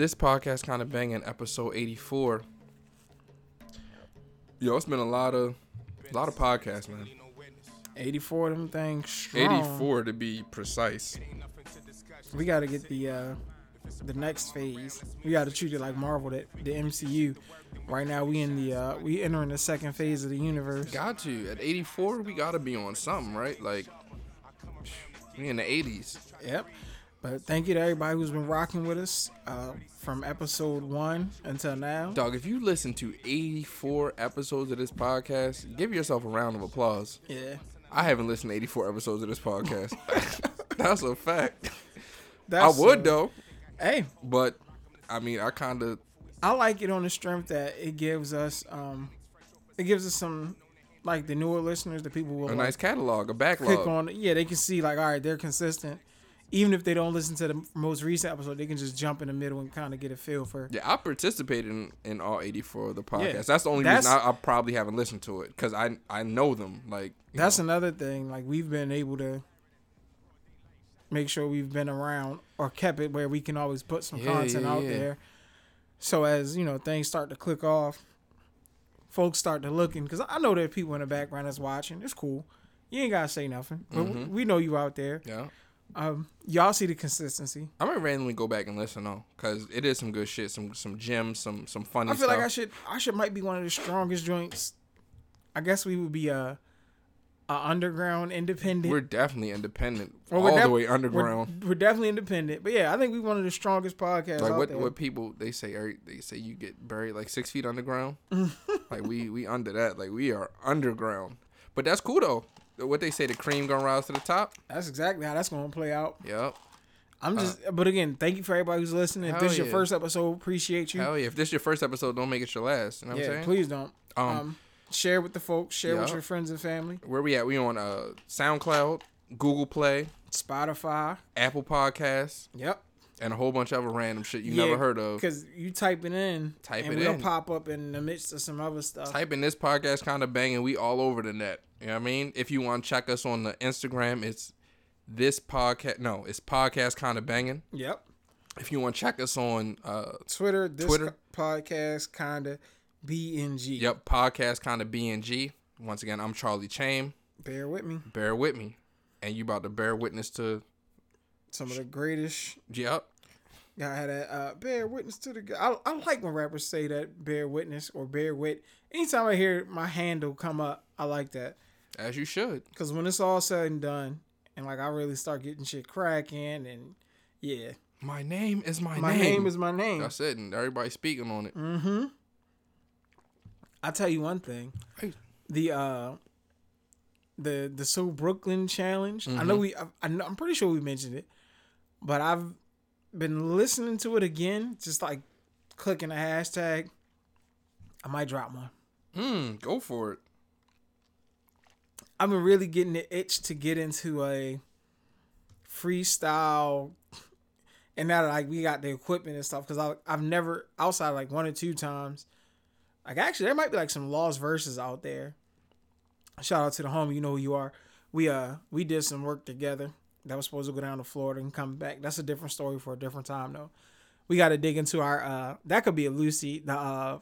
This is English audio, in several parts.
this podcast kind of banging episode 84. Yo, it's been a lot of a lot of podcasts, man. 84 of them things strong. 84 to be precise. We got to get the uh the next phase. We got to treat it like Marvel, that the MCU. Right now, we in the uh we entering the second phase of the universe. Got to at 84, we got to be on something, right? Like we in the 80s. Yep. But thank you to everybody who's been rocking with us uh, from episode one until now. Dog, if you listen to 84 episodes of this podcast, give yourself a round of applause. Yeah. I haven't listened to 84 episodes of this podcast. That's a fact. That's, I would uh, though, Hey, but I mean, I kind of I like it on the strength that it gives us um it gives us some like the newer listeners, the people will a like, nice catalog, a backlog. click on yeah, they can see like all right, they're consistent. Even if they don't listen to the most recent episode, they can just jump in the middle and kind of get a feel for Yeah, I participated in, in all 84 of the podcasts. Yeah, that's the only that's- reason I, I probably haven't listened to it because I I know them. Like That's know. another thing. Like we've been able to make sure we've been around or kept it where we can always put some Yeah, content yeah, out there. So as you know, things start to click off, folks start to looking because I know there are people in the background that's watching. It's cool. You ain't gotta say nothing, but Mhm. we know you out there. yeah. Um, y'all see the consistency. I'm gonna randomly go back and listen though, cause it is some good shit, some some gems, some some funny I feel stuff. like I should. I should might be one of the strongest joints. I guess we would be a, a underground independent. we're definitely independent, Well, all def- the way We're, underground. we're definitely independent, but yeah, I think we're one of the strongest podcasts like what there. what people they say are they say you get buried like six feet underground. like we we under that, like we are underground. But that's cool though. What they say, the cream gonna rise to the top. That's exactly how that's gonna play out. Yep. I'm just, but again, thank you for everybody who's listening. If Uh, this is your yeah. first episode, appreciate you. Hell yeah! If this is your first episode, don't make it your last. You know what I'm yeah, saying? please don't. Um, Um, share with the folks. Share with your friends and family. Where we at? We on uh SoundCloud, Google Play, Spotify. Apple Podcasts, Yep. And a whole bunch of other random shit you Yeah, never heard of. Because you type it in, Type and it we'll in. pop up in the midst of some other stuff. Type in this podcast kind of banging. We all over the net. You know what I mean? If you want to check us on the Instagram, it's this podcast. No, it's podcast kind of banging. Yep. If you want to check us on, uh, Twitter. This Twitter. podcast kinda BNG. yep, podcast kind of BNG. Once again, I'm Charlie Chain. Bear with me. Bear with me, and you about to bear witness to. Some of the greatest. Yep. I had a uh, bear witness to the. I, I like when rappers say that bear witness or bear wit. Anytime I hear my handle come up, I like that. As you should. Cause when it's all said and done, and like I really start getting shit cracking, and yeah, My name is my, my name. My name is my name. That's it, and everybody speaking on it. Mm-hmm. I tell you one thing, Hey. the uh, the the So Brooklyn challenge. I know Mhm. we, I, I know, I'm pretty sure we mentioned it, but I've been listening to it again, just like clicking a hashtag. I might drop one. Hmm, go for it. I've been really getting the itch to get into a freestyle, and now that like we got the equipment and stuff, because I've never outside like one or two times. Like actually, there might be like some lost verses out there. Shout out to the homie, you know who you are. We uh we did some work together. That was supposed to go down to Florida and come back. That's a different story for a different time though. We got to dig into our uh that could be a Lucy the uh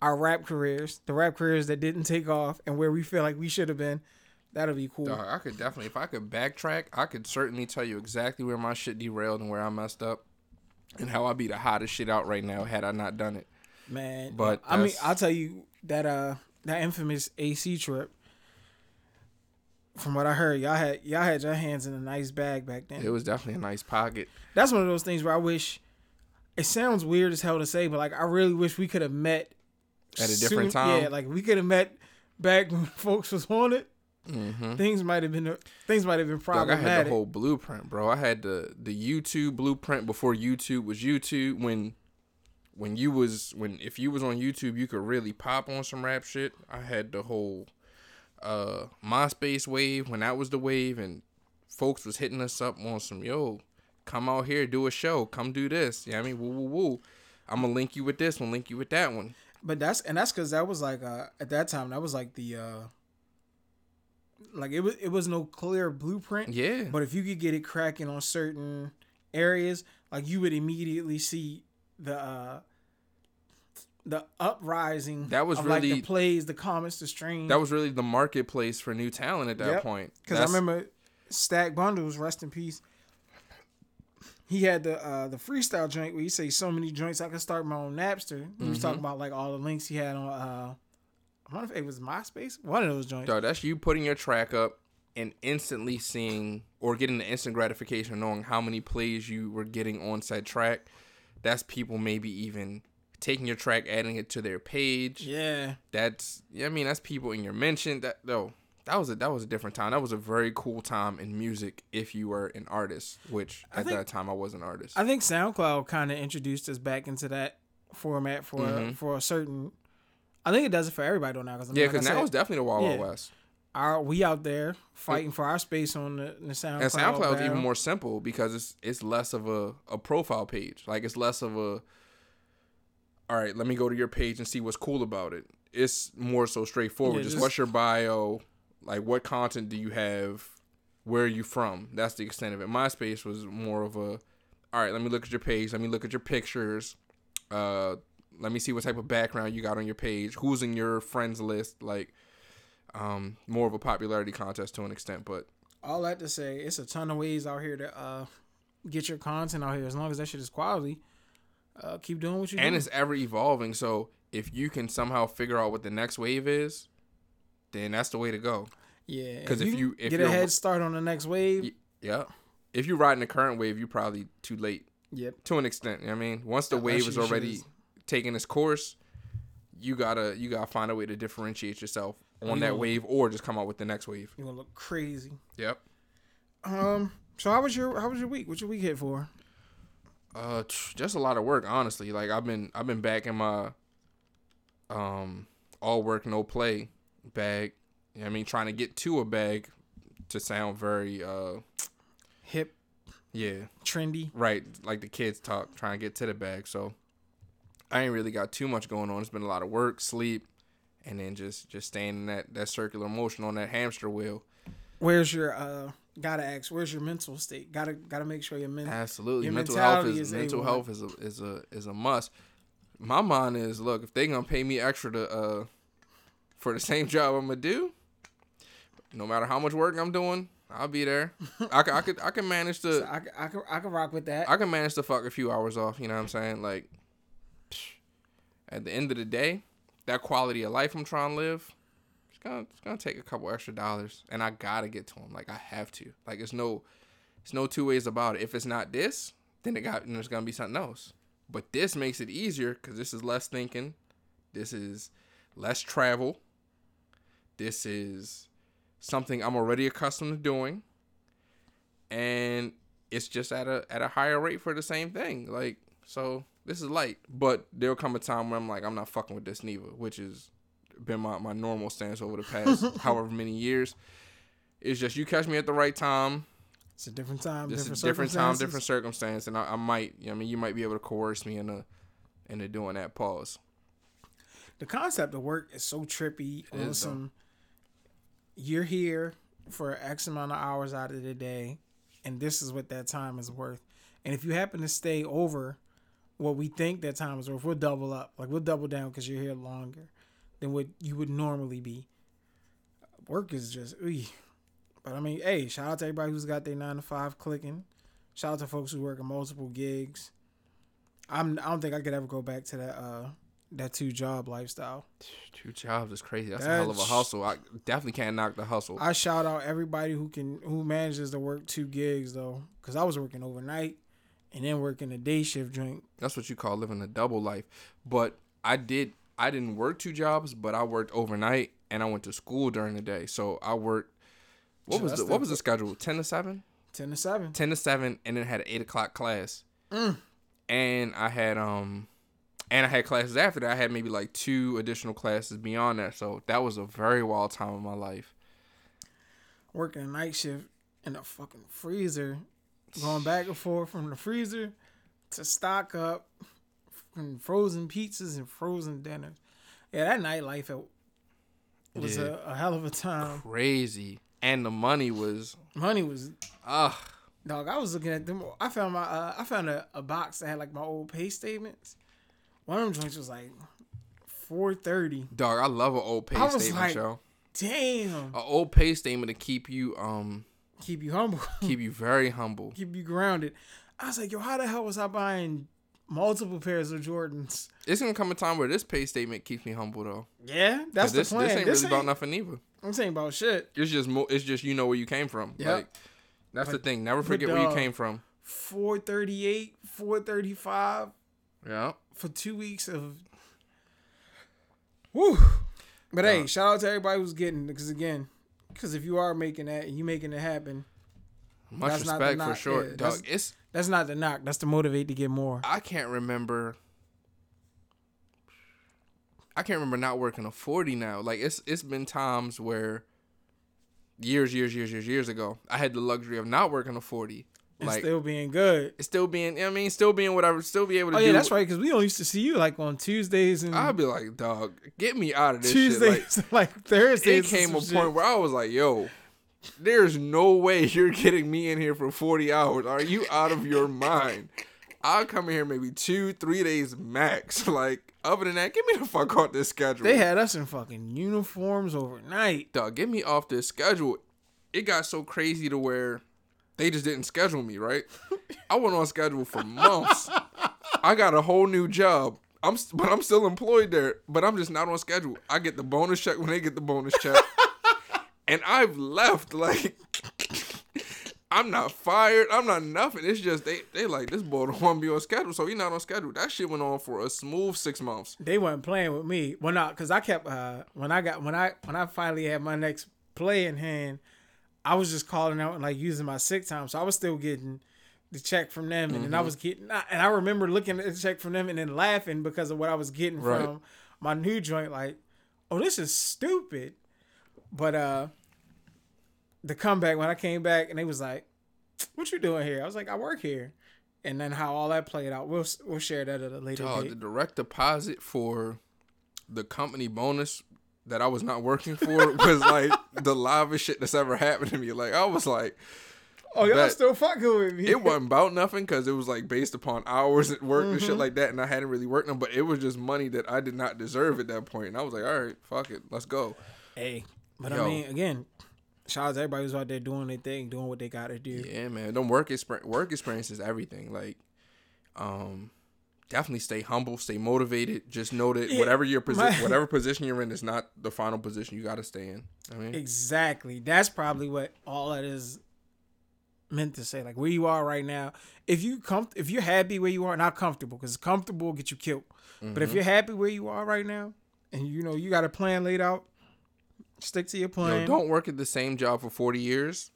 our rap careers, the rap careers that didn't take off and where we feel like we should have been. That'll be cool. Dog, I could definitely, if I could backtrack, I could certainly tell you exactly where my shit derailed and where I messed up, and how I'd be the hottest shit out right now had I not done it. Man, But I mean, I'll tell you that uh that infamous AC trip. From what I heard, y'all had y'all had your hands in a nice bag back then. It was definitely a nice pocket. That's one of those things where I wish. It sounds weird as hell to say, but like I really wish we could have met At a different soon- time? Yeah, like we could have met back when folks was on it. Mm-hmm. Things might have been things might have been Dog, I had the whole blueprint, bro. I had the the YouTube blueprint before YouTube was YouTube. When when you was when if you was on YouTube, you could really pop on some rap shit. I had the whole uh MySpace wave when that was the wave, and folks was hitting us up on some yo, come out here, do a show, come do this. Yeah, I mean, woo woo woo. I'm gonna link you with this one, link you with that one. But that's and that's because that was like uh at that time that was like the uh like it was it was no clear blueprint. Yeah, But if you could get it cracking on certain areas, like you would immediately see the uh the uprising That was of, like really- the plays, the comments, the streams. That was really the marketplace for new talent at that Yep. point. Because I remember Stack Bundles, rest in peace. He had the uh, the freestyle joint where he say so many joints I could start my own Napster. He was Mm-hmm. talking about like all the links he had on. Uh, I wonder if it was MySpace. One of those joints. Dog, that's you putting your track up and instantly seeing or getting the instant gratification knowing how many plays you were getting on said track. That's people maybe even taking your track, adding it to their page. Yeah, That's yeah, I mean that's people in your mention. That though that was a that was a different time. That was a very cool time in music if you were an artist, which I at think- that time I was an artist. I think SoundCloud kind of introduced us back into that format for Mhm. for a certain. I think it does it for everybody though now. Cause I mean, yeah, like because now it's definitely the Wild Wild West. our we out there fighting for our space on the, the SoundCloud. And SoundCloud's even more simple because it's it's less of a, a profile page. Like it's less of a all right, let me go to your page and see what's cool about it. It's more so straightforward. Yeah, just, just- what's your bio? Like what content do you have? Where are you from? That's the extent of it. MySpace was more of a all right, let me look at your page, let me look at your pictures. Uh let me see what type of background you got on your page. Who's in your friends list? Like um more of a popularity contest to an extent, but all that to say, it's a ton of ways out here to uh, get your content out here. As long as that shit is quality, uh, keep doing what you and do. And it's ever evolving. So if you can somehow figure out what the next wave is, then that's the way to go. Yeah, 'Cause if you- if you get a head start on the next wave, Y- Yeah. If you're riding the current wave, you're probably too late yep. to an extent. You know I mean, once the Unless wave is already taking its course, you gotta you gotta find a way to differentiate yourself on you that gonna- wave, or just come out with the next wave. You're gonna look crazy. Yep. Um. So how was your how was your week? What your week hit for? Uh, just a lot of work, honestly. Like I've been I've been back in my um all work no play bag. You know I mean, trying to get to a bag to sound very uh Hip, yeah trendy. right like the kids talk, trying to get to the bag. So I ain't really got too much going on. It's been a lot of work, sleep, and then just just staying in that that circular motion on that hamster wheel. Where's your uh? Gotta ask. Where's your mental state? Gotta gotta make sure your mental. Absolutely, Your mental health is, is mental A1. health is a is a is a must. My mind is look if they gonna pay me extra to uh for the same job I'm gonna do, no matter how much work I'm doing, I'll be there. I I could I can manage to So I, I can I can rock with that. I can manage to fuck a few hours off. You know what I'm saying? Like at the end of the day, that quality of life I'm trying to live. It's gonna, it's gonna take a couple extra dollars, and I gotta get to them. Like I have to. Like it's no, it's no two ways about it. If it's not this, then it got, there's gonna be something else. But this makes it easier because this is less thinking. This is less travel. This is something I'm already accustomed to doing, and it's just at a at a higher rate for the same thing. Like so, this is light. But there'll come a time where I'm like, I'm not fucking with this neither, which has been my, my normal stance over the past however many years. It's just you catch me at the right time. it's a different time, This different is different time, different circumstance, and I, I might, you know, I mean, you might be able to coerce me into into doing that pause. the concept of work is so trippy It is, you're here for x amount of hours out of the day and this is what that time is worth and if you happen to stay over what we think that time is worth we'll double up like we'll double down because you're here longer than what you would normally be work is just ooh. but i mean hey shout out to everybody who's got their nine to five clicking shout out to folks who work in multiple gigs i'm i don't think i could ever go back to that uh that two job lifestyle Two jobs is crazy. That's a hell of a hustle. I definitely can't knock the hustle. I shout out everybody who can who manages to work two gigs though, because I was working overnight and then working a day shift drink. That's what you call living a double life. But I did. I didn't work two jobs, but I worked overnight and I went to school during the day. So I worked. What was that's the What was the schedule? Ten to seven. Ten to seven. Ten to seven, and then had an eight o'clock class. Mm. And I had um, and I had classes after that. I had maybe like two additional classes beyond that. So that was a very wild time of my life. Working a night shift in a fucking freezer, going back and forth from the freezer to stock up from frozen pizzas and frozen dinners. Yeah, that nightlife it was Yeah. a, a hell of a time. Crazy, and the money was Money was ah. Dog, I was looking at them. I found my uh, I found a, a box that had like my old pay statements. One of them joints was like four thirty. Dog, I love an old pay I statement, like- yo. Damn, An old pay statement to keep you um keep you humble, keep you very humble. keep you grounded. I was like, yo, how the hell was I buying multiple pairs of Jordans? It's gonna come a time where this pay statement keeps me humble though. Yeah, that's this the plan. this ain't This really about nothing either. I'm saying about shit. It's just mo- it's just you know where you came from. Yep. Like that's the thing. Never forget where you came from. Four thirty eight, four thirty five Yeah. for two weeks of. Woo. But hey, shout out to everybody who's getting because again, because if you are making that and you making it happen, Much That's respect for sure. yeah, Dog, that's- it's that's not the knock. That's to motivate to get more. I can't remember I can't remember not working a 40 now. Like it's it's been times where years, years, years, years, years ago, I had the luxury of not working a 40. And Like still being good. it's still being I mean, still being whatever, still be able to Oh do yeah, that's right. Because we don't used to see you like on Tuesdays and I'd be like, dog, get me out of this shit. Like Tuesdays, like, Thursdays. it came a point shit. where I was like, yo, there's no way you're getting me in here for 40 hours. Are you out of your mind? I'll come in here maybe two, three days max. Like, other than that, get me the fuck off this schedule. they had us in fucking uniforms overnight. Dog, get me off this schedule. It got so crazy to where they just didn't schedule me, right? I went on schedule for months. I got a whole new job. I'm but I'm still employed there, but I'm just not on schedule. I get the bonus check when they get the bonus check. And I've left like I'm not fired. I'm not nothing. It's just they they like this boy don't want to be on schedule, so he not on schedule. That shit went on for a smooth six months. They weren't playing with me. Well, not because I kept uh when I got when I when I finally had my next play in hand, I was just calling out and like using my sick time, so I was still getting the check from them, and then I was getting and I remember looking at the check from them and then laughing because of what I was getting Right. from my new joint. Like, oh, this is stupid. But uh, the comeback when I came back and they was like, "What you doing here?" I was like, "I work here." And then how all that played out, we'll we'll share that at a later Dog, date. the direct deposit for the company bonus that I was not working for was like the livest shit that's ever happened to me. Like I was like, Oh, y'all still fucking with me. it wasn't about nothing because it was like based upon hours at work and Mm-hmm. shit like that, and I hadn't really worked them. But it was just money that I did not deserve at that point. And I was like, all right, fuck it, let's go. Hey, but Yo. I mean, again, shout out to everybody who's out there doing their thing, doing what they gotta do. Yeah, man. Them work experience, work experience is everything. Like, um, definitely stay humble, stay motivated. Just know that Yeah, whatever your position, whatever position you're in, is not the final position you got to stay in. I mean, Exactly. That's probably what all that is meant to say. Like where you are right now. If you com- if you're happy where you are, not comfortable, because comfortable will get you killed. But Mm-hmm. if you're happy where you are right now, and you know you got a plan laid out, stick to your plan. Yo, don't work at the same job for 40 years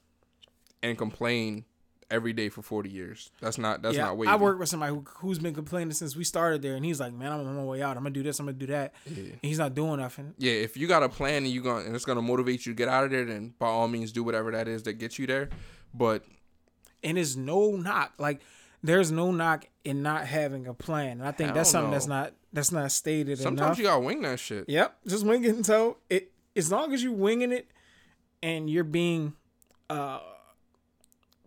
and complain every day for 40 years. That's not that's yeah, not wavy. I work with somebody who, who's been complaining since we started there, and he's like, "Man, I'm on my way out. I'm gonna do this. I'm gonna do that." Yeah. And he's not doing nothing. Yeah, if you got a plan and you going and it's gonna motivate you to get out of there, then by all means do whatever that is that gets you there. But and it's no knock. Like there's no knock in not having a plan. And I think that's Hell something that's not that's not stated sometimes enough. you gotta wing that shit. yep, just wing it until it. As long as you're winging it, and you're being uh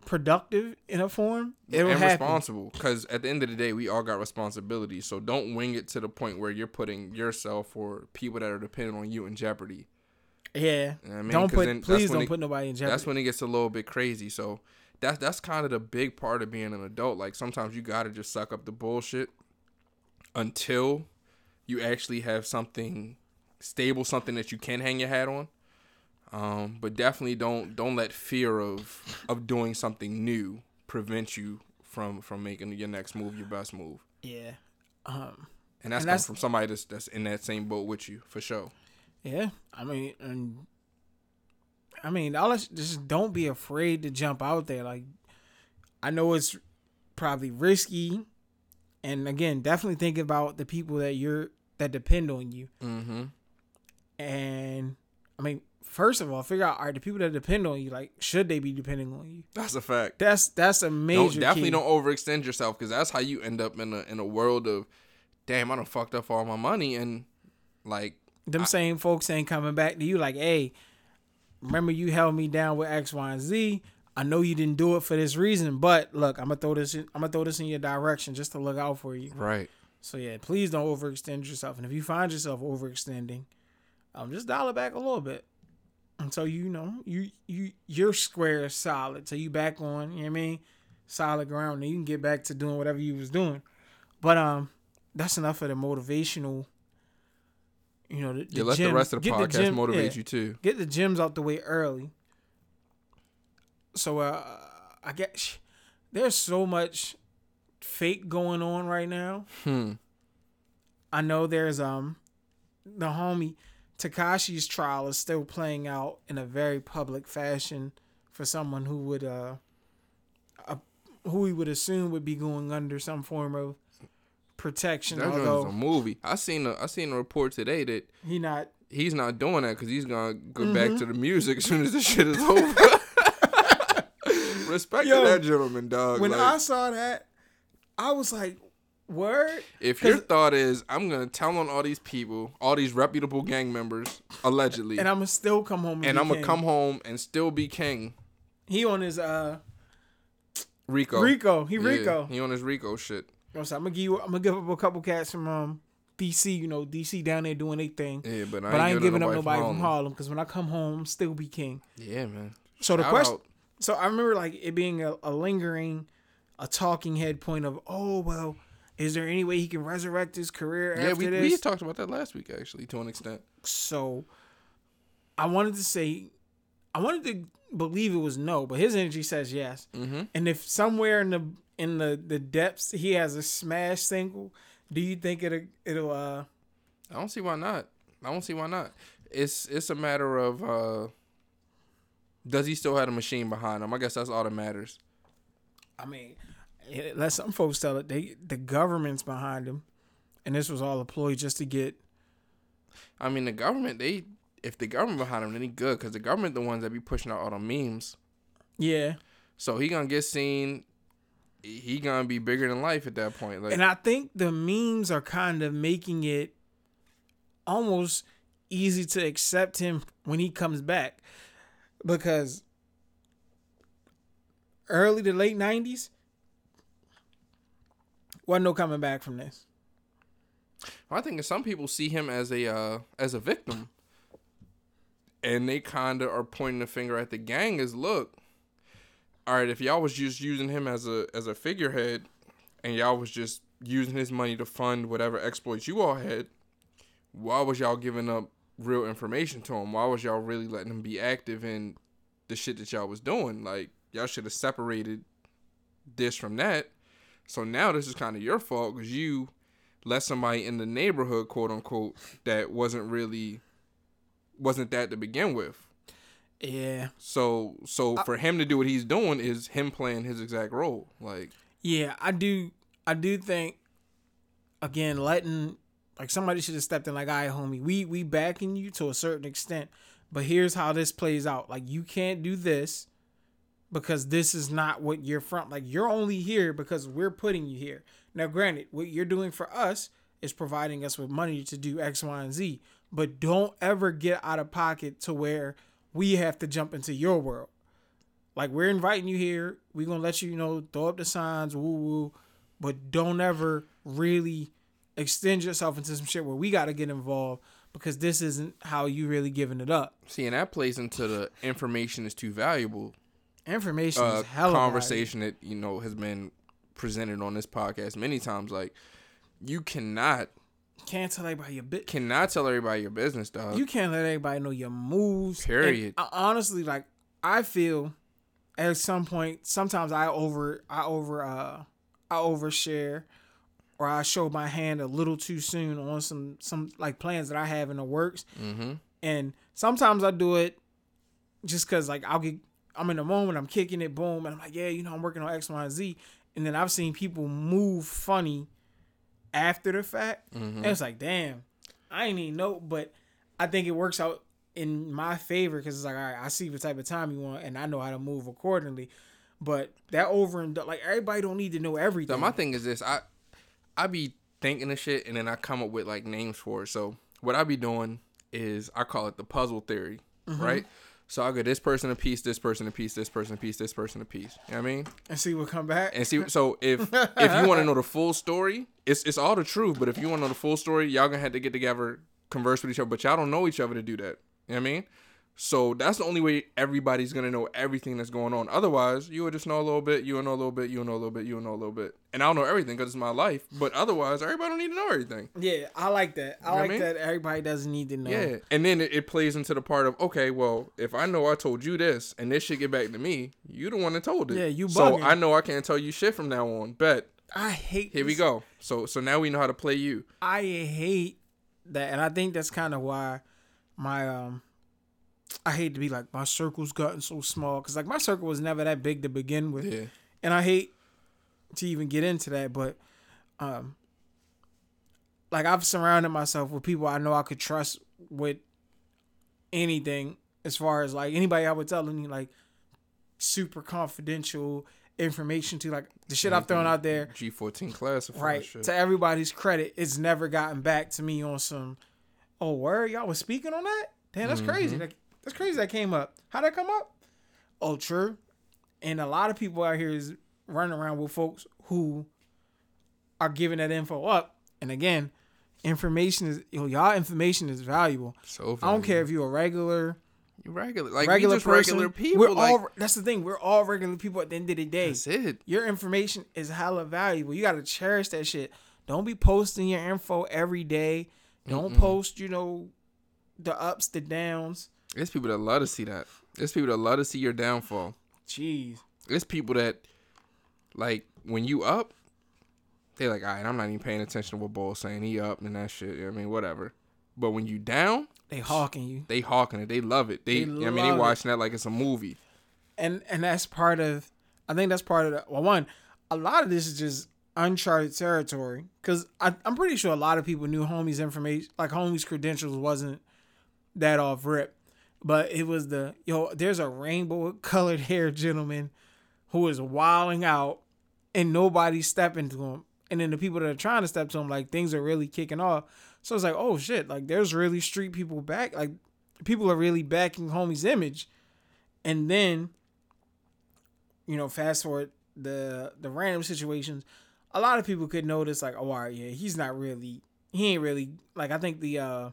productive in a form, it'll and happen. responsible. Because at the end of the day, we all got responsibilities. So don't wing it to the point where you're putting yourself or people that are dependent on you in jeopardy. Yeah. You know I mean? Don't put please don't it- put nobody in jeopardy. That's when it gets a little bit crazy. So that's that's kind of the big part of being an adult. Like sometimes you gotta just suck up the bullshit until you actually have something stable, something that you can hang your hat on. Um, but definitely don't don't let fear of of doing something new prevent you from from making your next move your best move. yeah. Um. And that's, And that's- from somebody that's that's in that same boat with you for sure. Yeah, I mean, and I mean, all just don't be afraid to jump out there. Like, I know it's probably risky, and again, definitely think about the people that you're that depend on you. Mm-hmm. And I mean, first of all, figure out are the people that depend on you like should they be depending on you? That's a fact. That's that's a major. don't definitely key. don't overextend yourself because that's how you end up in a in a world of damn I don't fucked up all my money and like them same folks ain't coming back to you like, hey, remember you held me down with X, Y, and Z. I know you didn't do it for this reason, but look, I'm gonna throw this. In, I'm gonna throw this in your direction just to look out for you. Right. So yeah, please don't overextend yourself. And if you find yourself overextending, um, just dial it back a little bit until you know you you your square is solid. So you back on. You know what I mean? Solid ground, and you can get back to doing whatever you was doing. But um, that's enough of the motivational. You know, the, the Yeah, let the rest of the podcast gym- motivate yeah you too. get the gyms out the way early. So uh I guess there's so much fake going on right now. Hmm. I know there's um the homie Tekashi's trial is still playing out in a very public fashion for someone who would uh, uh who we would assume would be going under some form of protection That was a movie. I seen a I seen a report today that he not he's not doing that because he's gonna go Mm-hmm. back to the music as soon as the shit is over. Respect Yo, to that gentleman, dog. when Like, I saw that I was like word if your thought is I'm gonna tell on all these people, all these reputable gang members, allegedly, and and, I'm gonna still come home and, I'm gonna come home and still be king, he on his uh Rico. Rico he Yeah, Rico he on his Rico shit. You know, so I'm gonna give you, I'm gonna give up a couple cats from um DC you know DC down there doing their thing Yeah, but I ain't, but I ain't giving up nobody from Harlem. Because when I come home I'm still be king Yeah, man. so the question out. so I remember like it being a, a lingering, a talking head point of, oh well, is there any way he can resurrect his career Yeah, after we, we talked about that last week actually to an extent. so I wanted to say, I wanted to believe it was no, but his energy says yes. Mm-hmm. And if somewhere in the in the the depths he has a smash single, do you think it'll it'll uh I don't see why not. I don't see why not. It's it's a matter of uh does he still have a machine behind him? I guess that's all that matters. I mean, let some folks tell it they the government's behind him, and this was all a ploy just to get I mean, the government they if the government behind him, then he good because the government the ones that be pushing out all the memes. yeah. So he gonna get seen. He gonna be bigger than life at that point. Like And I think the memes are kind of making it almost easy to accept him when he comes back because early to late 90s wasn't no coming back from this. I think some people see him as a uh, as a victim, and they kind of are pointing the finger at the gang. As look, all right, if y'all was just using him as a as a figurehead, and y'all was just using his money to fund whatever exploits you all had, why was y'all giving up real information to him? Why was y'all really letting him be active in the shit that y'all was doing? Like y'all should have separated this from that. So now this is kind of your fault because you let somebody in the neighborhood, quote unquote, that wasn't really wasn't that to begin with. Yeah. So so for him to do what he's doing is him playing his exact role. Like Yeah, I do I do think again letting like somebody should have stepped in like, "All right, homie, we we backing you to a certain extent, but here's how this plays out. Like you can't do this because this is not what you're from. Like you're only here because we're putting you here. Now, granted, what you're doing for us is providing us with money to do X, Y, and Z, but don't ever get out of pocket to where we have to jump into your world. Like we're inviting you here. We're gonna let you, you know, throw up the signs, woo woo, but don't ever really extend yourself into some shit where we gotta get involved because this isn't how you really giving it up. see, and that plays into the information is too valuable Information uh, is hella conversation that you know has been presented on this podcast many times. Like you cannot. Can't tell everybody your bit. cannot tell everybody your business, dog. You can't let everybody know your moves. Period. I- honestly, like I feel at some point, sometimes I over, I over, uh, I overshare, or I show my hand a little too soon on some some like plans that I have in the works. mm-hmm. And sometimes I do it just cause like I'll get I'm in the moment, I'm kicking it, boom, and I'm like, yeah, you know, I'm working on X, Y, and Z. And then I've seen people move funny after the fact. Mm-hmm. And it's like, damn, I ain't even know, but I think it works out in my favor because it's like, all right, I see the type of time you want, and I know how to move accordingly. But that over and done- like everybody don't need to know everything. So my thing is this: I I be thinking of shit and then I come up with like names for it. So what I be doing is I call it the puzzle theory, right? So I'll get this person a piece, this person a piece, this person a piece, this person a piece. You know what I mean? And see what come back. And see, so if if you want to know the full story, it's it's all the truth. But if you want to know the full story, y'all gonna have to get together, converse with each other. But y'all don't know each other to do that. You know what I mean? So that's the only way everybody's gonna know everything that's going on. Otherwise, you would just know a little bit, you would know a little bit, you would know a little bit, you would know a little bit, and I don't know everything because it's my life. But otherwise, everybody don't need to know everything. yeah, I like that. I know what I like mean? that everybody doesn't need to know. Yeah, and then it, it plays into the part of okay, well, if I know I told you this and this should get back to me, you the one that told it. Yeah, you So. I know I can't tell you shit from now on. But I hate Here we go. So so now we know how to play you. I hate that, and I think that's kind of why my um, I hate to be like my circle's gotten so small because like my circle was never that big to begin with, Yeah. and I hate to even get into that, but um, like I've surrounded myself with people I know I could trust with anything as far as like anybody I would tell any like super confidential information to like the shit I've thrown out there G fourteen classified right shit. to everybody's credit it's never gotten back to me on some oh where y'all was speaking on that damn that's Mm-hmm. crazy that, that's crazy that came up how'd that come up oh true and a lot of people out here is running around with folks who are giving that info up and again information is you know, y'all information is valuable so i don't care if you're a regular you regular like regular just person regular people. we're like, all that's the thing we're all regular people at the end of the day that's it. your information is hella valuable. You gotta cherish that shit. Don't be posting your info every day. Don't post, you know, the ups, the downs. There's people that love to see that. There's people that love to see your downfall. Jeez. There's people that like when you up, they're like, all right, I'm not even paying attention to what Ball's saying. He up and that shit. You know what I mean, whatever. But when you down, They hawking you. they hawking it. They love it. They, They I mean, they love it. watching that like it's a movie. And and that's part of I think that's part of the well one, a lot of this is just uncharted territory. Cause I, I'm pretty sure a lot of people knew homies information like homies credentials wasn't that off rip. But it was the yo, there's a rainbow colored hair gentleman who is wilding out and nobody's stepping to him. And then the people that are trying to step to him, like things are really kicking off. So it's like, oh shit, like there's really street people back. Like people are really backing homie's image. And then, you know, fast forward the the random situations, a lot of people could notice like, oh, all right, yeah, he's not really, he ain't really like. I think the uh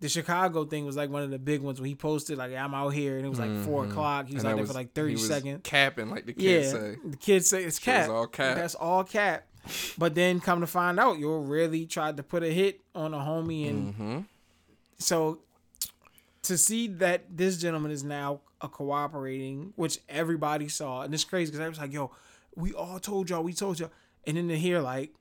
the Chicago thing was like one of the big ones when he posted like, I'm out here, and it was like four o'clock. He was Mm-hmm. And out there for like thirty was seconds. Capping like the Yeah, kids say. the kids say it's was cap. all cap. That's all cap. But then come to find out, you really tried to put a hit on a homie, and Mm-hmm. so to see that this gentleman is now a cooperating, which everybody saw, and it's crazy because I was like, "Yo, we all told y'all, we told y'all," and then to hear like,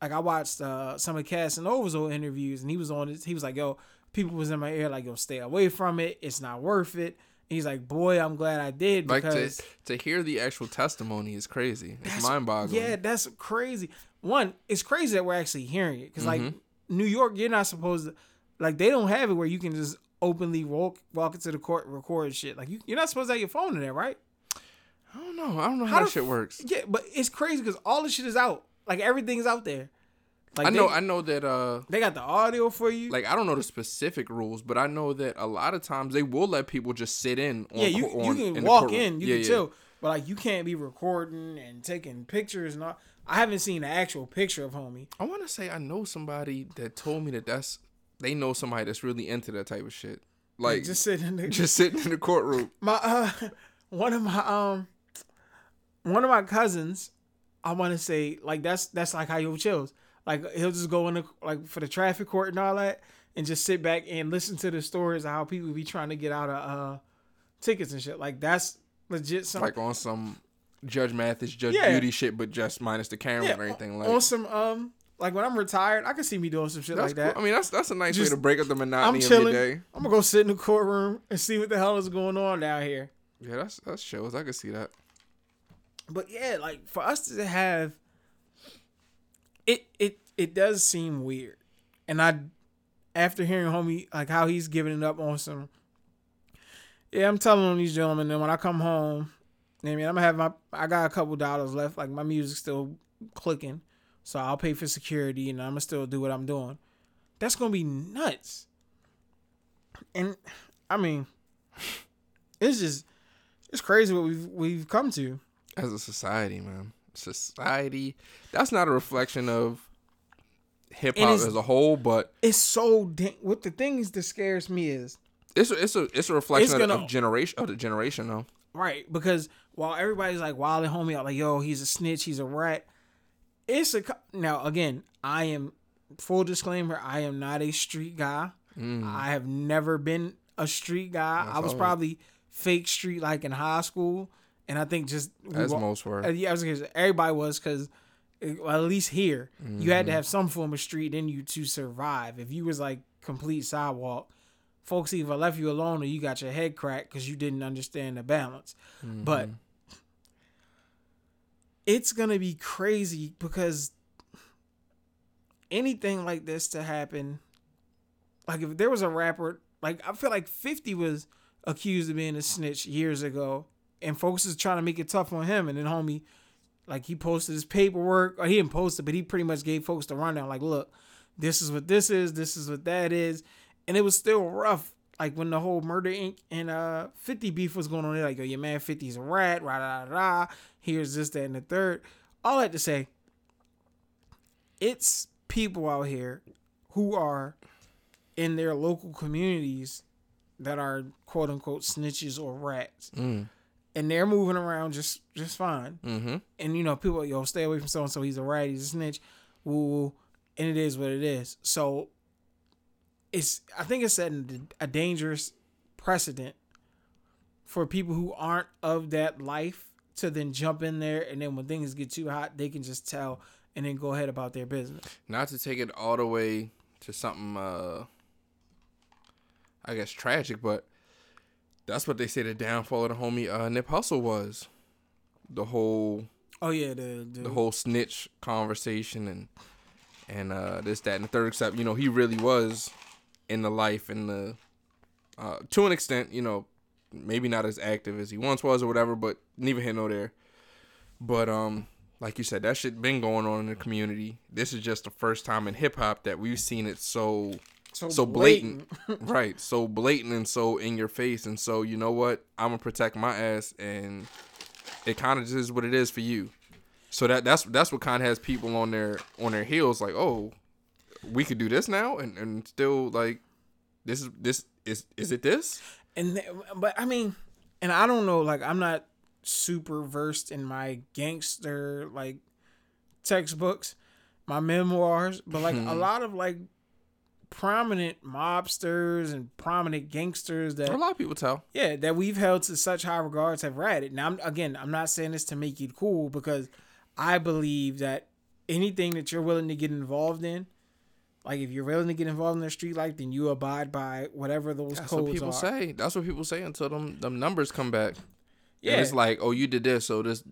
like I watched uh, some of Casanova's old interviews, and he was on it. He was like, "Yo, people was in my ear like, yo, stay away from it. It's not worth it." And he's like, "Boy, I'm glad I did Like because." to to hear the actual testimony is crazy. It's mind boggling. Yeah, that's crazy. One, it's crazy that we're actually hearing it because like New York, you're not supposed to like they don't have it where you can just openly walk walk into the court record shit. Like you, you're not supposed to have your phone in there, right? I don't know. I don't know how, How that shit works. Yeah, but it's crazy because all the shit is out. Like everything's out there. Like I know. They, I know that. Uh, they got the audio for you. like I don't know the specific rules, but I know that a lot of times they will let people just sit in. On, yeah, you co- you can the walk in, you yeah, can yeah. chill, but like you can't be recording and taking pictures and all. I haven't seen an actual picture of homie. I want to say I know somebody that told me that that's they know somebody that's really into that type of shit. Like just sitting in the just sitting in the courtroom. my uh one of my um one of my cousins i want to say like that's that's like how he chills like he'll just go in the like for the traffic court and all that and just sit back and listen to the stories of how people be trying to get out of uh tickets and shit like that's legit something like on some Judge Mathis, Judge Yeah. Beauty shit, but just minus the camera yeah, and everything. Like on some um like when i'm retired i can see me doing some shit that's like that cool. I mean, that's that's a nice Just- way to break up the i'm monotony of your day. i'm gonna go sit in the courtroom and see what the hell is going on down here Yeah, that's that's shows. I can see that. But yeah, like for us to have it, it it does seem weird, and I after hearing homie like how he's giving it up on some. Yeah, I'm telling on these gentlemen. Then when I come home, I mean, I'm gonna have my. I got a couple dollars left. Like my music's still clicking, so I'll pay for security, and I'm gonna still do what I'm doing. That's gonna be nuts. And I mean, it's just it's crazy what we've we've come to. As a society, man. Society. That's not a reflection of hip hop as a whole, but It's so what the things that scares me is it's a, it's a it's a reflection of, gonna- of generation of the generation though. right because while everybody's like wilding homie out like yo he's a snitch he's a rat. It's a now again I am full disclaimer I am not a street guy. Mm. I have never been a street guy. I was probably fake street like in high school, and I think just As wa- most were. Uh, yeah, I was gonna say, everybody was because well, at least here you had to have some form of street in you to survive. If you was like complete sidewalk, folks either left you alone or you got your head cracked because you didn't understand the balance. But it's gonna be crazy because anything like this to happen, like if there was a rapper, like I feel like Fifty was accused of being a snitch years ago, and folks is trying to make it tough on him, and then homie, like he posted his paperwork, or he didn't post it, but he pretty much gave folks the rundown, like, look, this is what this is, this is what that is, and it was still rough. Like when the whole Murder Inc. and uh 50 beef was going on, they're like, yo, your man 50's a rat, rah, rah, rah, rah. Here's this, that, and the third. All that to say, it's people out here who are in their local communities that are quote unquote snitches or rats. Mm. And they're moving around just just fine. Mm-hmm. And you know, people yo, stay away from so and so, he's a rat, he's a snitch, woo woo. And it is what it is. So it's I think it's setting a dangerous precedent for people who aren't of that life to then jump in there and then when things get too hot, they can just tell and then go ahead about their business. Not to take it all the way to something uh I guess tragic, but that's what they say the downfall of the homie uh Nip Hussle was. The whole Oh yeah, the the, the whole snitch conversation and and uh this that and the third except you know he really was in the life and the uh to an extent you know maybe not as active as he once was or whatever but neither here nor there but um like you said that shit been going on in the community this is just the first time in hip-hop that we've seen it so so blatant, right. So blatant and so in your face. And so you know what? I'm gonna protect my ass and it kind of just is what it is for you. So that that's that's what kind of has people on their on their heels like oh we could do this now? And and still like this is this is is it this? And th- but I mean, and I don't know, like I'm not super versed in my gangster like textbooks, my memoirs, but like a mm-hmm. lot of like prominent mobsters and prominent gangsters that a lot of people tell yeah that we've held to such high regards have ratted. Now, I'm, again, I'm not saying this to make it cool because I believe that anything that you're willing to get involved in, like if you're willing to get involved in the street life, then you abide by whatever those that's codes what people are. say that's what people say until them them numbers come back yeah Yeah. it's like oh you did this so this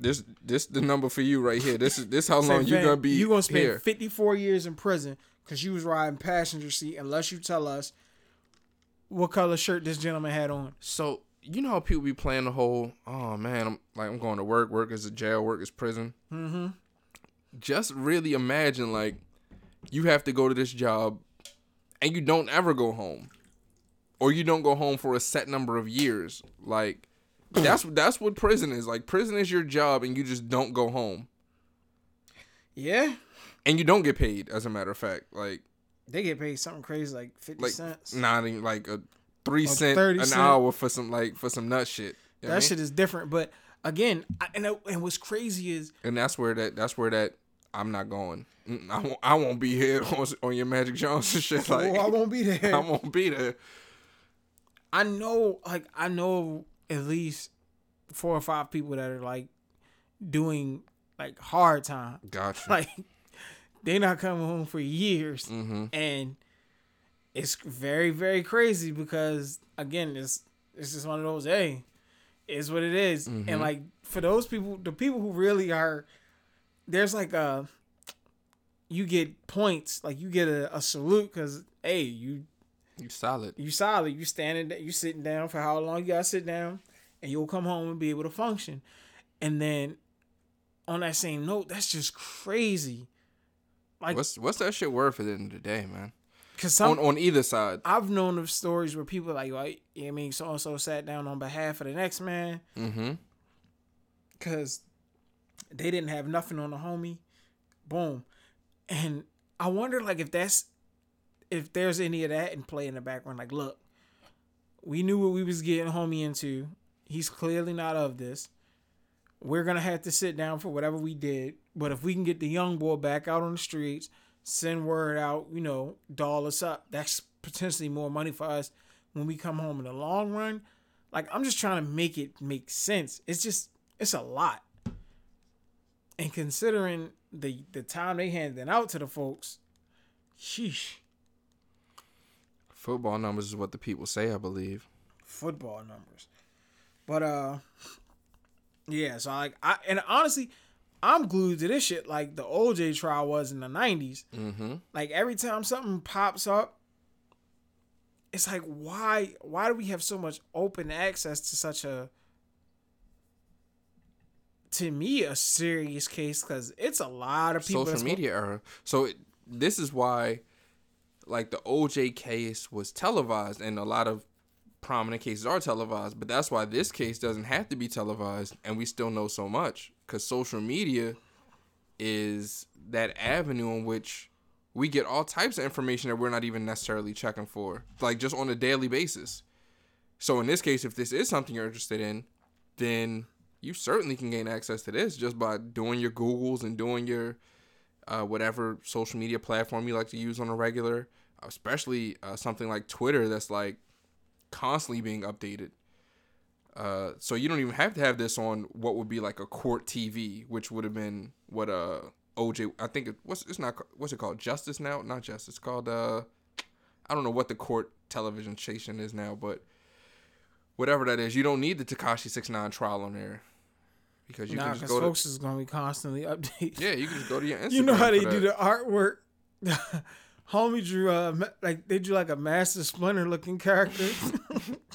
this this the number for you right here this is this how long you fam, gonna be You gonna spend here 54 years in prison because you was riding passenger seat unless you tell us what color shirt this gentleman had on. So you know how people be playing the whole, oh man, I'm like I'm going to work, work is a jail, work is prison. Mm-hmm. Just really imagine like you have to go to this job and you don't ever go home. Or you don't go home for a set number of years. Like that's that's what prison is. Like prison is your job and you just don't go home. Yeah, And you don't get paid, as a matter of fact. Like they get paid something crazy like 50 like cents. not even like a three Or cent 30 an cent. hour for some like for some nut shit. You that mean? shit is different, but again, I, and and what's crazy is and that's where that that's where that I'm not going. Mm, I won't, I won't be here on, on your Magic Johnson shit. Like oh, I won't be there. I won't be there. I know, like, I know at least four or five people that are like doing like hard time. Gotcha. Like, they not coming home for years, mm-hmm. and it's very, very crazy because again, it's it's just one of those. Hey, is what it is. Mhm. and like for those people, the people who really are, there's like a, you get points, like you get a, a salute because hey, you You solid. you solid. You standing, you sitting down for how long you gotta sit down, and you'll come home and be able to function. And then, on that same note, that's just crazy. Like What's what's that shit worth at the end of the day, man? Cause on on either side. I've known of stories where people like, like, you know what I mean, so and so sat down on behalf of the next man Mm-hmm. because they didn't have nothing on the homie. Boom. And I wonder like if that's if there's any of that in play in the background. Like, look, we knew what we was getting homie into. He's clearly not of this. We're gonna have to sit down for whatever we did. But if we can get the young boy back out on the streets, send word out, you know, doll us up, that's potentially more money for us when we come home in the long run. Like I'm just trying to make it make sense. It's just it's a lot. And considering the the time they handing out to the folks, sheesh, Football numbers is what the people say, I believe. football numbers. But uh yeah, so like I and honestly, I'm glued to this shit like the OJ trial was in the 90s. Mm-hmm. Like every time something pops up, it's like why why do we have so much open access to such a to me a serious case because it's a lot of people Social media era. So it, this is why, like the OJ case was televised, and a lot of prominent cases are televised. But that's why this case doesn't have to be televised, and we still know so much because social media is that avenue in which we get all types of information that we're not even necessarily checking for, like just on a daily basis. So in this case, if this is something you're interested in, then you certainly can gain access to this just by doing your Googles and doing your uh, whatever social media platform you like to use on a regular, especially uh, something like Twitter that's like constantly being updated. Uh, so you don't even have to have this on what would be like a court TV, which would have been what uh OJ. I think it what's it's not what's it called Justice now, not Justice. It's called uh I don't know what the court television station is now, but whatever that is, you don't need the Tekashi Six Nine trial on there because you nah, can just go to folks is gonna be constantly updated. yeah, you can just go to your Instagram. you know how they do the artwork. Homie drew uh like they drew like a Master Splinter looking character,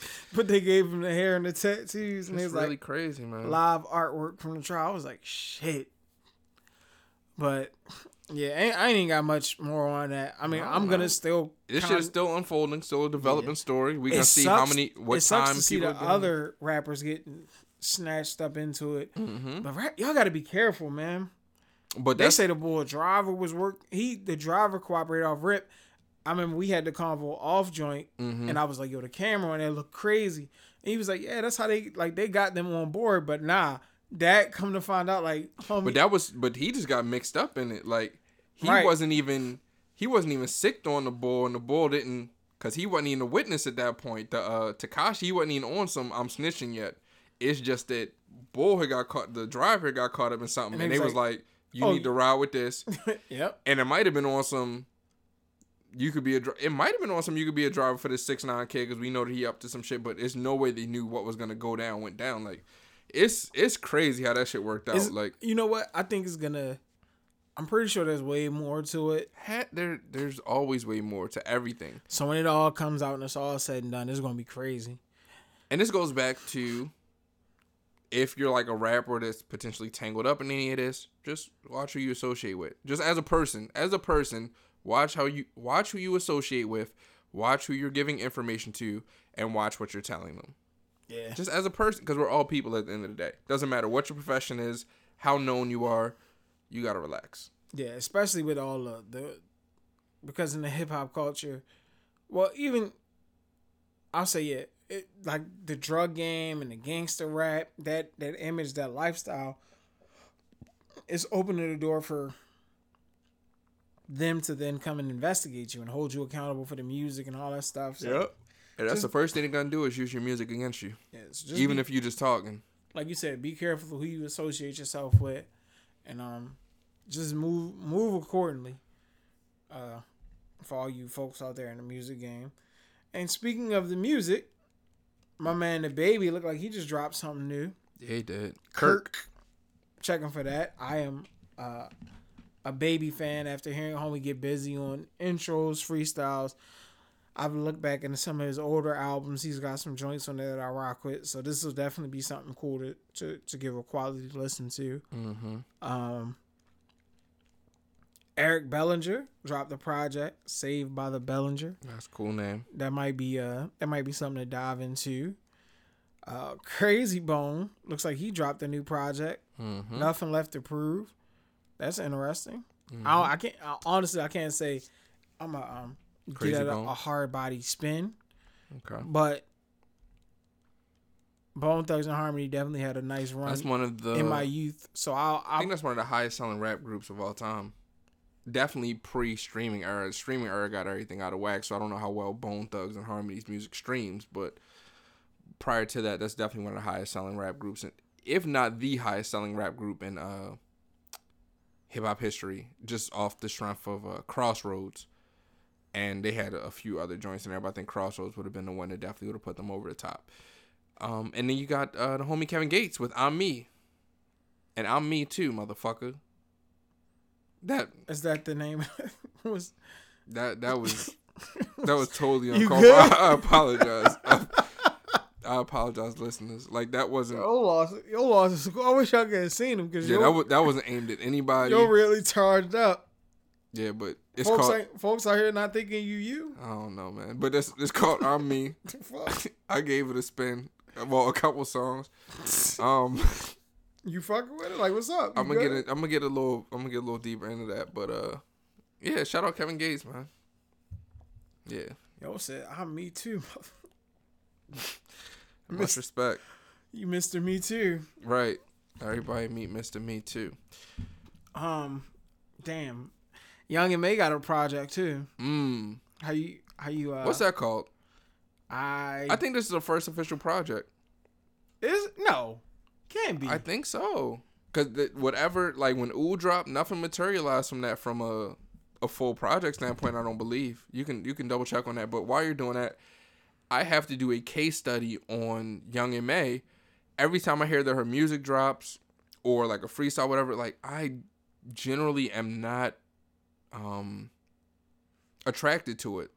but they gave him the hair and the tattoos, and It's it was really like crazy, man. live artwork from the trial. I was like, shit. But yeah, I ain't, I ain't got much more on that. I mean, No, I'm gonna still. This shit is still unfolding, still a development story. We it gonna see how many what it sucks time to see people the are other rappers getting snatched up into it. hmm But rap, y'all got to be careful, man. But They say the boy driver was work. He the driver cooperated off rip. I remember we had the convo off joint, mhm. and I was like, "Yo, the camera on there look crazy." And he was like, "Yeah, that's how they like they got them on board." But nah, that come to find out, like, homie, But that was, but he just got mixed up in it. Like he Right. wasn't even, he wasn't even sick on the bull, and the bull didn't, cause he wasn't even a witness at that point. The uh, Tekashi, he wasn't even on some I'm snitching yet. It's just that bull had got caught, the driver got caught up in something, And and, he they was was like, "You "Oh, need to ride with this," yep, and it might have been on some. You could be a. It might have been on some. You could be a driver for this six nine kid because we know that he up to some shit. But it's no way they knew what was gonna go down. Went down like, it's it's crazy how that shit worked out. It's- like you know what? I think it's gonna. I'm pretty sure there's way more to it. hat there there's always way more to everything So when it all comes out and it's all said and done, it's gonna be crazy. and this goes back to if you're like a rapper that's potentially tangled up in any of this just watch who you associate with just as a person as a person watch how you watch who you associate with watch who you're giving information to and watch what you're telling them. Yeah. just as a person because we're all people at the end of the day. Doesn't matter what your profession is how known you are you gotta relax. Yeah, especially with all the, the because in the hip hop culture, well, even I'll say yeah, it, like the drug game and the gangster rap, that that image, that lifestyle, is opening the door for them to then come and investigate you and hold you accountable for the music and all that stuff. So, and that's Just- the first thing they're gonna do is use your music against you yeah, so just even be- if you're just talking like you said, be careful who you associate yourself with, and um, just move move accordingly. Uh, for all you folks out there in the music game. And speaking of the music, my man DaBaby looked like he just dropped something new. yeah he did Kirk, checking for that. I am uh, a baby fan after hearing homie get busy on intros, freestyles. I've looked back into some of his older albums. He's got some joints on there that I rock with. So this will definitely be something cool to to, to give a quality listen to. mm-hmm Um, Eric Bellinger dropped the project Saved by the Bellinger. That's a cool name. That might be uh that might be something to dive into. Uh, Krayzie Bone looks like he dropped a new project. Mm-hmm. Nothing left to prove. That's interesting. Mm-hmm. I, I can't I, honestly. I can't say I'm a um Crazy get a, a hard body spin, Okay. but Bone Thugs-n-Harmony definitely had a nice run That's one of the. in my youth. So I'll, I I'll think that's one of the highest selling rap groups of all time. Definitely pre streaming era. Streaming era got everything out of whack, so I don't know how well Bone Thugs-n-Harmony's music streams, but prior to that, that's definitely one of the highest selling rap groups, and if not the highest selling rap group in uh, hip hop history, just off the strength of uh, Crossroads. And they had a, few other joints in there, but I think Crossroads would have been the one that definitely would have put them over the top. Um, and then you got uh, the homie Kevin Gates with I'm Me. And I'm me too, motherfucker. That is that the name? was that that was that was totally uncalled. I, I apologize. I, I apologize, listeners. Like that wasn't. your loss. Your loss. I wish I could have seen him because Yeah, that was that wasn't aimed at anybody. you're really charged up. Yeah, but it's folks, called. folks out here not thinking you you. I don't know, man. But it's it's called I'm me. Fuck. I gave it a spin. Well, a couple songs. Um, You fucking with it? Like, what's up? You I'm gonna get good? it. I'm gonna get a little. I'm gonna get a little deeper into that. But uh, yeah. Shout out Kevin Gates, man. Yeah. Yo said, I'm me too. Much respect. you Mr. Me too. Right. Everybody meet Mr. Me too. Um, damn. Young M.A got a project too. Mmm. How you? How you? Uh, What's that called? I. I think this is the first official project. is no. Can't be. I think so. Cause the, whatever, like when Ooh dropped, nothing materialized from that from a a full project standpoint. I don't believe you can you can double check on that. But while you're doing that, I have to do a case study on Young M.A. Every time I hear that her music drops or like a freestyle, whatever, like I generally am not um attracted to it.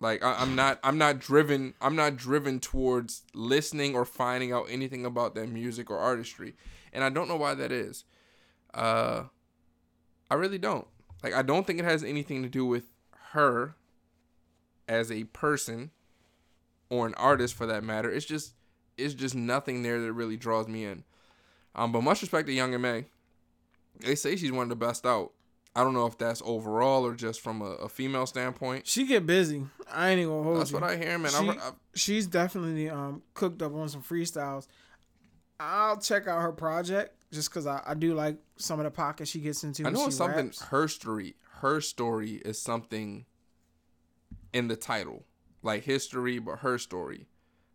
Like I, I'm not I'm not driven I'm not driven towards listening or finding out anything about their music or artistry. And I don't know why that is. Uh I really don't. Like I don't think it has anything to do with her as a person or an artist for that matter. It's just it's just nothing there that really draws me in. Um but much respect to Young M.A. They say she's one of the best out. I don't know if that's overall or just from a, a female standpoint. she get busy. I ain't even gonna hold That's you. what I hear, man. She- I, I, She's definitely um cooked up on some freestyles. I'll check out her project just because I, I do like some of the pockets she gets into. I know it's something. raps. Her story, her story is something in the title, like history, but her story.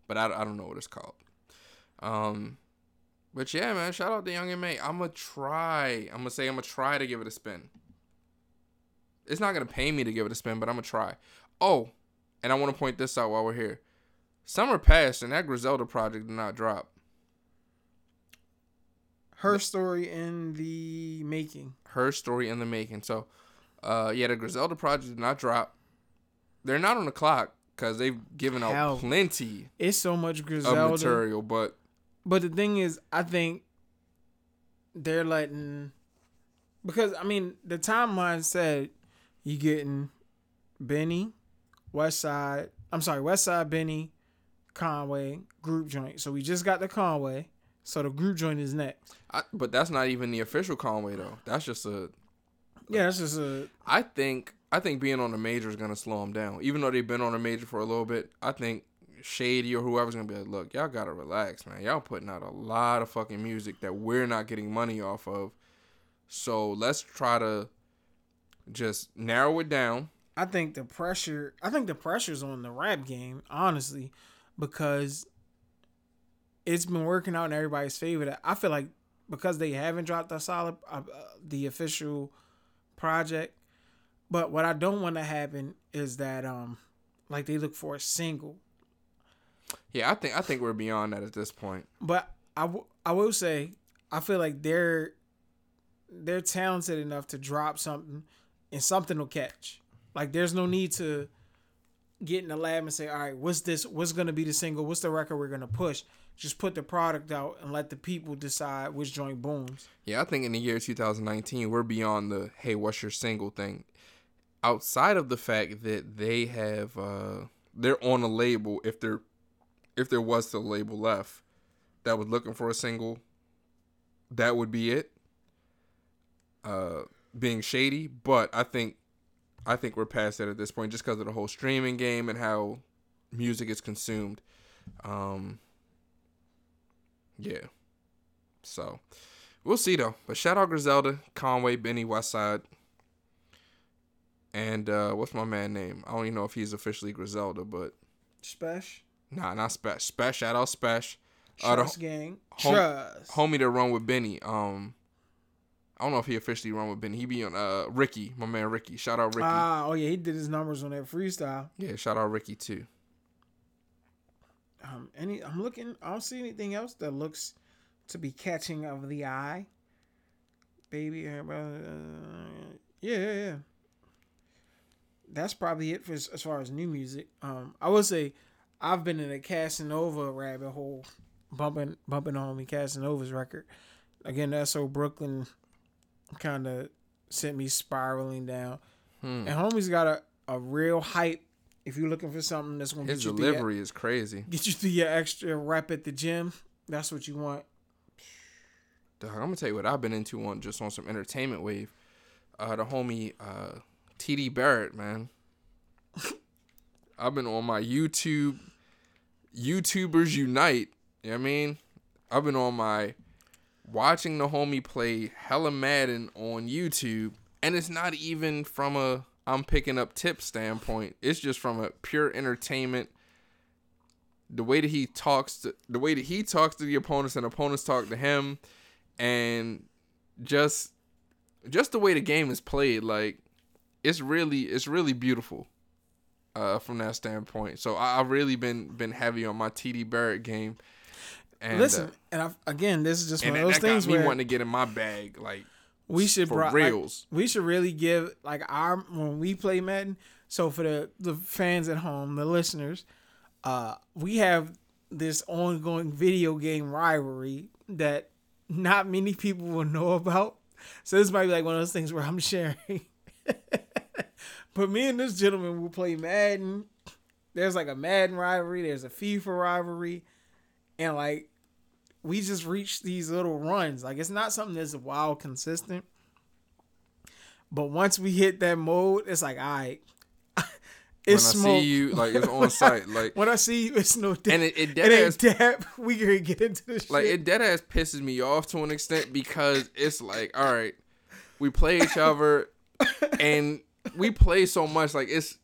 But I, I don't know what it's called. Um, but yeah, man. Shout out to Young M.A. I'm gonna try. I'm gonna say I'm gonna try to give it a spin. It's not gonna pay me to give it a spin, but I'm gonna try. Oh, and I want to point this out while we're here. Summer passed and that Griselda project did not drop. Her story in the making. her story in the making. So, uh, yeah, the Griselda project did not drop. They're not on the clock because they've given out Hell. plenty It's so much of material. But But the thing is, I think they're letting because I mean the timeline said you getting Benny, Westside. I'm sorry, Westside, Benny, Conway, group joint. So we just got the Conway. So the group joint is next. I, but that's not even the official Conway though. That's just a. Yeah, that's just a I think I think being on a major is gonna slow them down. Even though they've been on a major for a little bit, I think Shady or whoever's gonna be like, look, y'all gotta relax, man. Y'all putting out a lot of fucking music that we're not getting money off of. So let's try to just narrow it down. I think the pressure. I think the pressure's on the rap game, honestly, because it's been working out in everybody's favor. I feel like because they haven't dropped a solid, uh, uh, the official project. But what I don't want to happen is that, um, like they look for a single. Yeah, I think I think we're beyond that at this point. But I, w- I will say, I feel like they're they're talented enough to drop something, and something will catch. Like there's no need to get in the lab and say, all right, what's this? What's gonna be the single? What's the record we're gonna push? Just put the product out and let the people decide which joint booms. Yeah, I think in the year 2019, we're beyond the hey, what's your single thing. Outside of the fact that they have, uh, they're on a label. If there, if there was a label left that was looking for a single, that would be it. Uh, being shady, but I think, I think we're past that at this point, just because of the whole streaming game and how music is consumed. Um, yeah. So we'll see though. But shout out Griselda, Conway, Benny, Westside. And uh what's my man name? I don't even know if he's officially Griselda, but Spesh. nah, not Spesh. Spesh, shout out Spesh. Uh, Trust gang. hom- Trust. homie that run with Benny. Um I don't know if he officially run with Benny. He be on uh Ricky, my man Ricky. Shout out Ricky. Ah, oh yeah, he did his numbers on that freestyle. yeah, shout out Ricky too. Um, any I'm looking. I don't see anything else that looks to be catching of the eye. Baby, uh, yeah, yeah, yeah. That's probably it for as, as far as new music. Um, I would say I've been in a Casanova rabbit hole, bumping bumping on me Casanova's record. Again, that's so Brooklyn kind of sent me spiraling down. Hmm. And homie's got a, a real hype. If you're looking for something that's gonna His get you your- delivery is crazy. get you through your extra rep at the gym. That's what you want. Dog, I'm gonna tell you what I've been into on just on some entertainment wave. Uh, the homie uh, TD Barrett, man. I've been on my YouTube, YouTubers Unite. You know what I mean? I've been on my watching the homie play hella Madden on YouTube, and it's not even from a I'm picking up tips standpoint. It's just from a pure entertainment. The way that he talks to the way that he talks to the opponents and opponents talk to him, and just just the way the game is played, like it's really it's really beautiful. Uh, from that standpoint, so I, I've really been been heavy on my TD Barrett game. And, Listen, uh, and I've, again, this is just one of those that got things me where wanting to get in my bag, like we should for bro- like, reals. we should really give like our when we play Madden. So for the the fans at home, the listeners, uh, we have this ongoing video game rivalry that not many people will know about. So this might be like one of those things where I'm sharing. but me and this gentleman will play Madden. There's like a Madden rivalry. There's a FIFA rivalry, and like we just reach these little runs. Like it's not something that's wild consistent. But once we hit that mode, it's like, all right, when it's I smoke. see you, like it's on site, like when I see you, it's no dip. and it, it it dead ass. We can get into this like shit. it dead ass pisses me off to an extent because it's like, all right, we play each other and we play so much like it's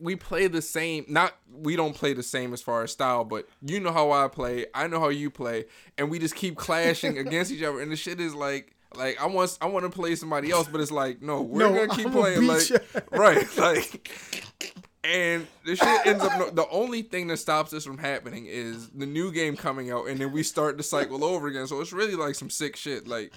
we play the same not we don't play the same as far as style, but you know how I play, I know how you play, and we just keep clashing against each other and the shit is like like I want I want to play somebody else, but it's like no, we're No, gonna keep I'ma playing like right like and the shit ends up the only thing that stops this from happening is the new game coming out and then we start the cycle over again so it's really like some sick shit like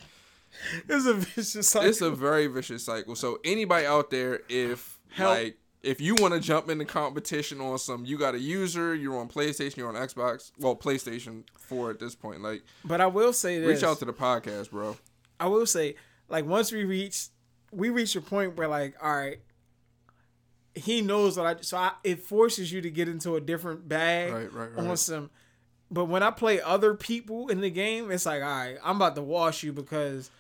It's a vicious cycle. it's a very vicious cycle so anybody out there if Help. like if you want to jump into competition on some you got a user you're on playstation you're on xbox well playstation 4 at this point like but I will say this. reach out to the podcast bro I will say, like once we reach, we reach a point where like, all right, he knows what I. So I, it forces you to get into a different bag Right, right, on some. But when I play other people in the game, it's like, all right, I'm about to wash you because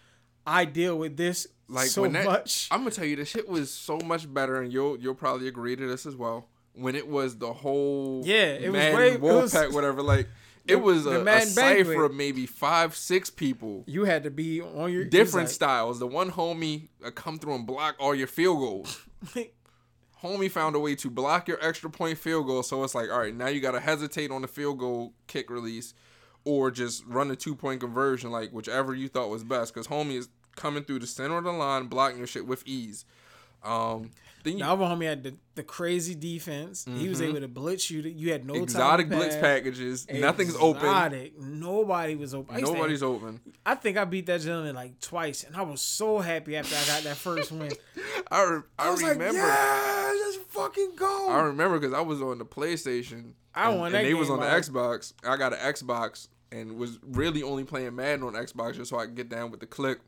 I deal with this like so when that, much. I'm gonna tell you, the shit was so much better, and you'll you'll probably agree to this as well. When it was the whole Yeah, it was way- Wolfpack, whatever. Like it was a, a cipher of maybe five, six people, you had to be on your different it's styles. The one homie uh, come through and block all your field goals. homie found a way to block your extra point field goal. So it's like, all right, now you gotta hesitate on the field goal kick release, or just run a two point conversion, like whichever you thought was best. Because homie is coming through the center of the line, blocking your shit with ease. Um, then you The other homie had the, the crazy defense. He was able to blitz you. You had no Mm-hmm. exotic blitz packages, nothing's open, Exotic. Nobody was open. I nobody's open. I think I beat that gentleman like twice, and I was so happy after I got that first win. I re- I, I was remember. like, yeah, let's fucking go. I remember because I was on the PlayStation. I and, won and that they was on the Xbox. I got an Xbox and was really only playing Madden on Xbox just so I could get down with the click.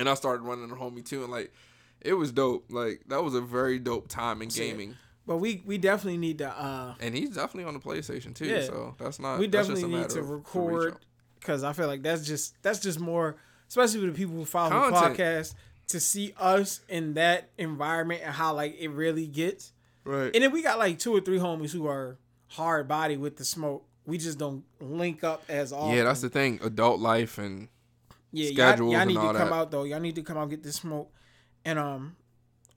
And I started running the homie too, and like it was dope. Like that was a very dope time in gaming. but we we definitely need to uh And he's definitely on the PlayStation too. Yeah. So that's not. we that's just definitely a need to record because I feel like that's just that's just more, especially with the people who follow Content. the podcast, to see us in that environment and how like it really gets. Right. And then we got like two or three homies who are hard body with the smoke. We just don't link up as often. yeah, that's the thing. Adult life and yeah. Y'all, y'all and need to come that. out though. Y'all need to come out and get this smoke. And um,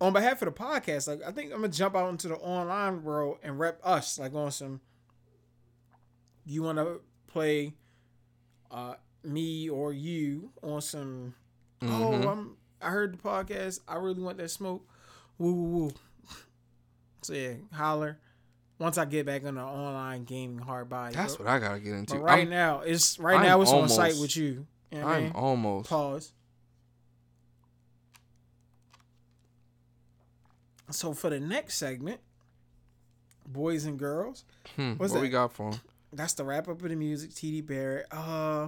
on behalf of the podcast, like I think I'm gonna jump out into the online world and rep us like on some. You want to play, uh, me or you on some. Mhm. Oh, I'm. I heard the podcast. I really want that smoke. Woo woo woo. So yeah, holler. Once I get back on the online gaming hard body. that's what I gotta get into. but right I'm, now, it's right I'm now it's on site with you. You know what I I'm mean? almost. Pause. So for the next segment, boys and girls, Hmm, what we got for him? that's the wrap up of the music. TD Barrett. Uh,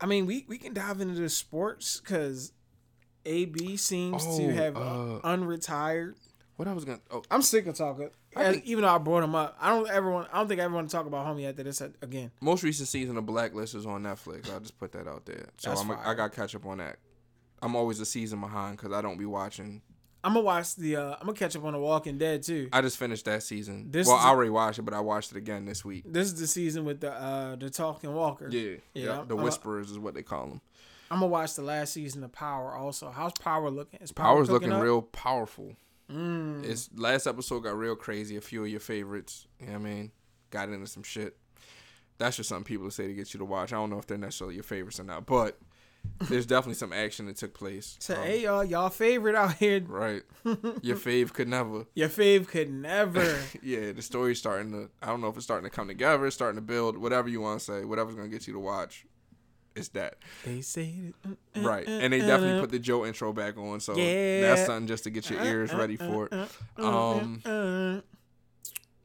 I mean, we we can dive into the sports because AB seems Oh, to have uh, unretired. What I was gonna. Oh, I'm sick of talking. As- think- even though I brought him up, I don't ever want. I don't think I ever want to talk about homie after this again. most recent season of Blacklist is on Netflix. I'll just put that out there. So That's I'm, fire. I got catch up on that. I'm always a season behind because I don't be watching. I'm gonna watch the. Uh, I'm gonna catch up on The Walking Dead too. I just finished that season. This well, I already watched it, but I watched it again this week. This is the season with the uh the talking walker. Yeah, Yeah. I'm- The I'm Whisperers is what they call them. I'm gonna watch the last season of Power also. How's Power looking? Is Power Power's looking up? real powerful. Mm. It's last episode got real crazy. A few of your favorites. You know what I mean? Got into some shit. That's just something people say to get you to watch. I don't know if they're necessarily your favorites or not, but there's definitely some action that took place. So Um, hey y'all, y'all favorite out here. Right. Your fave could never. Your fave could never. Yeah, the story's starting to. I don't know if it's starting to come together, it's starting to build, whatever you want to say, whatever's gonna get you to watch. It's that they say it. uh, right, uh, and they uh, definitely put the Joe intro back on, so Yeah. that's something just to get your ears uh, ready uh, for it. uh, uh, Um, uh.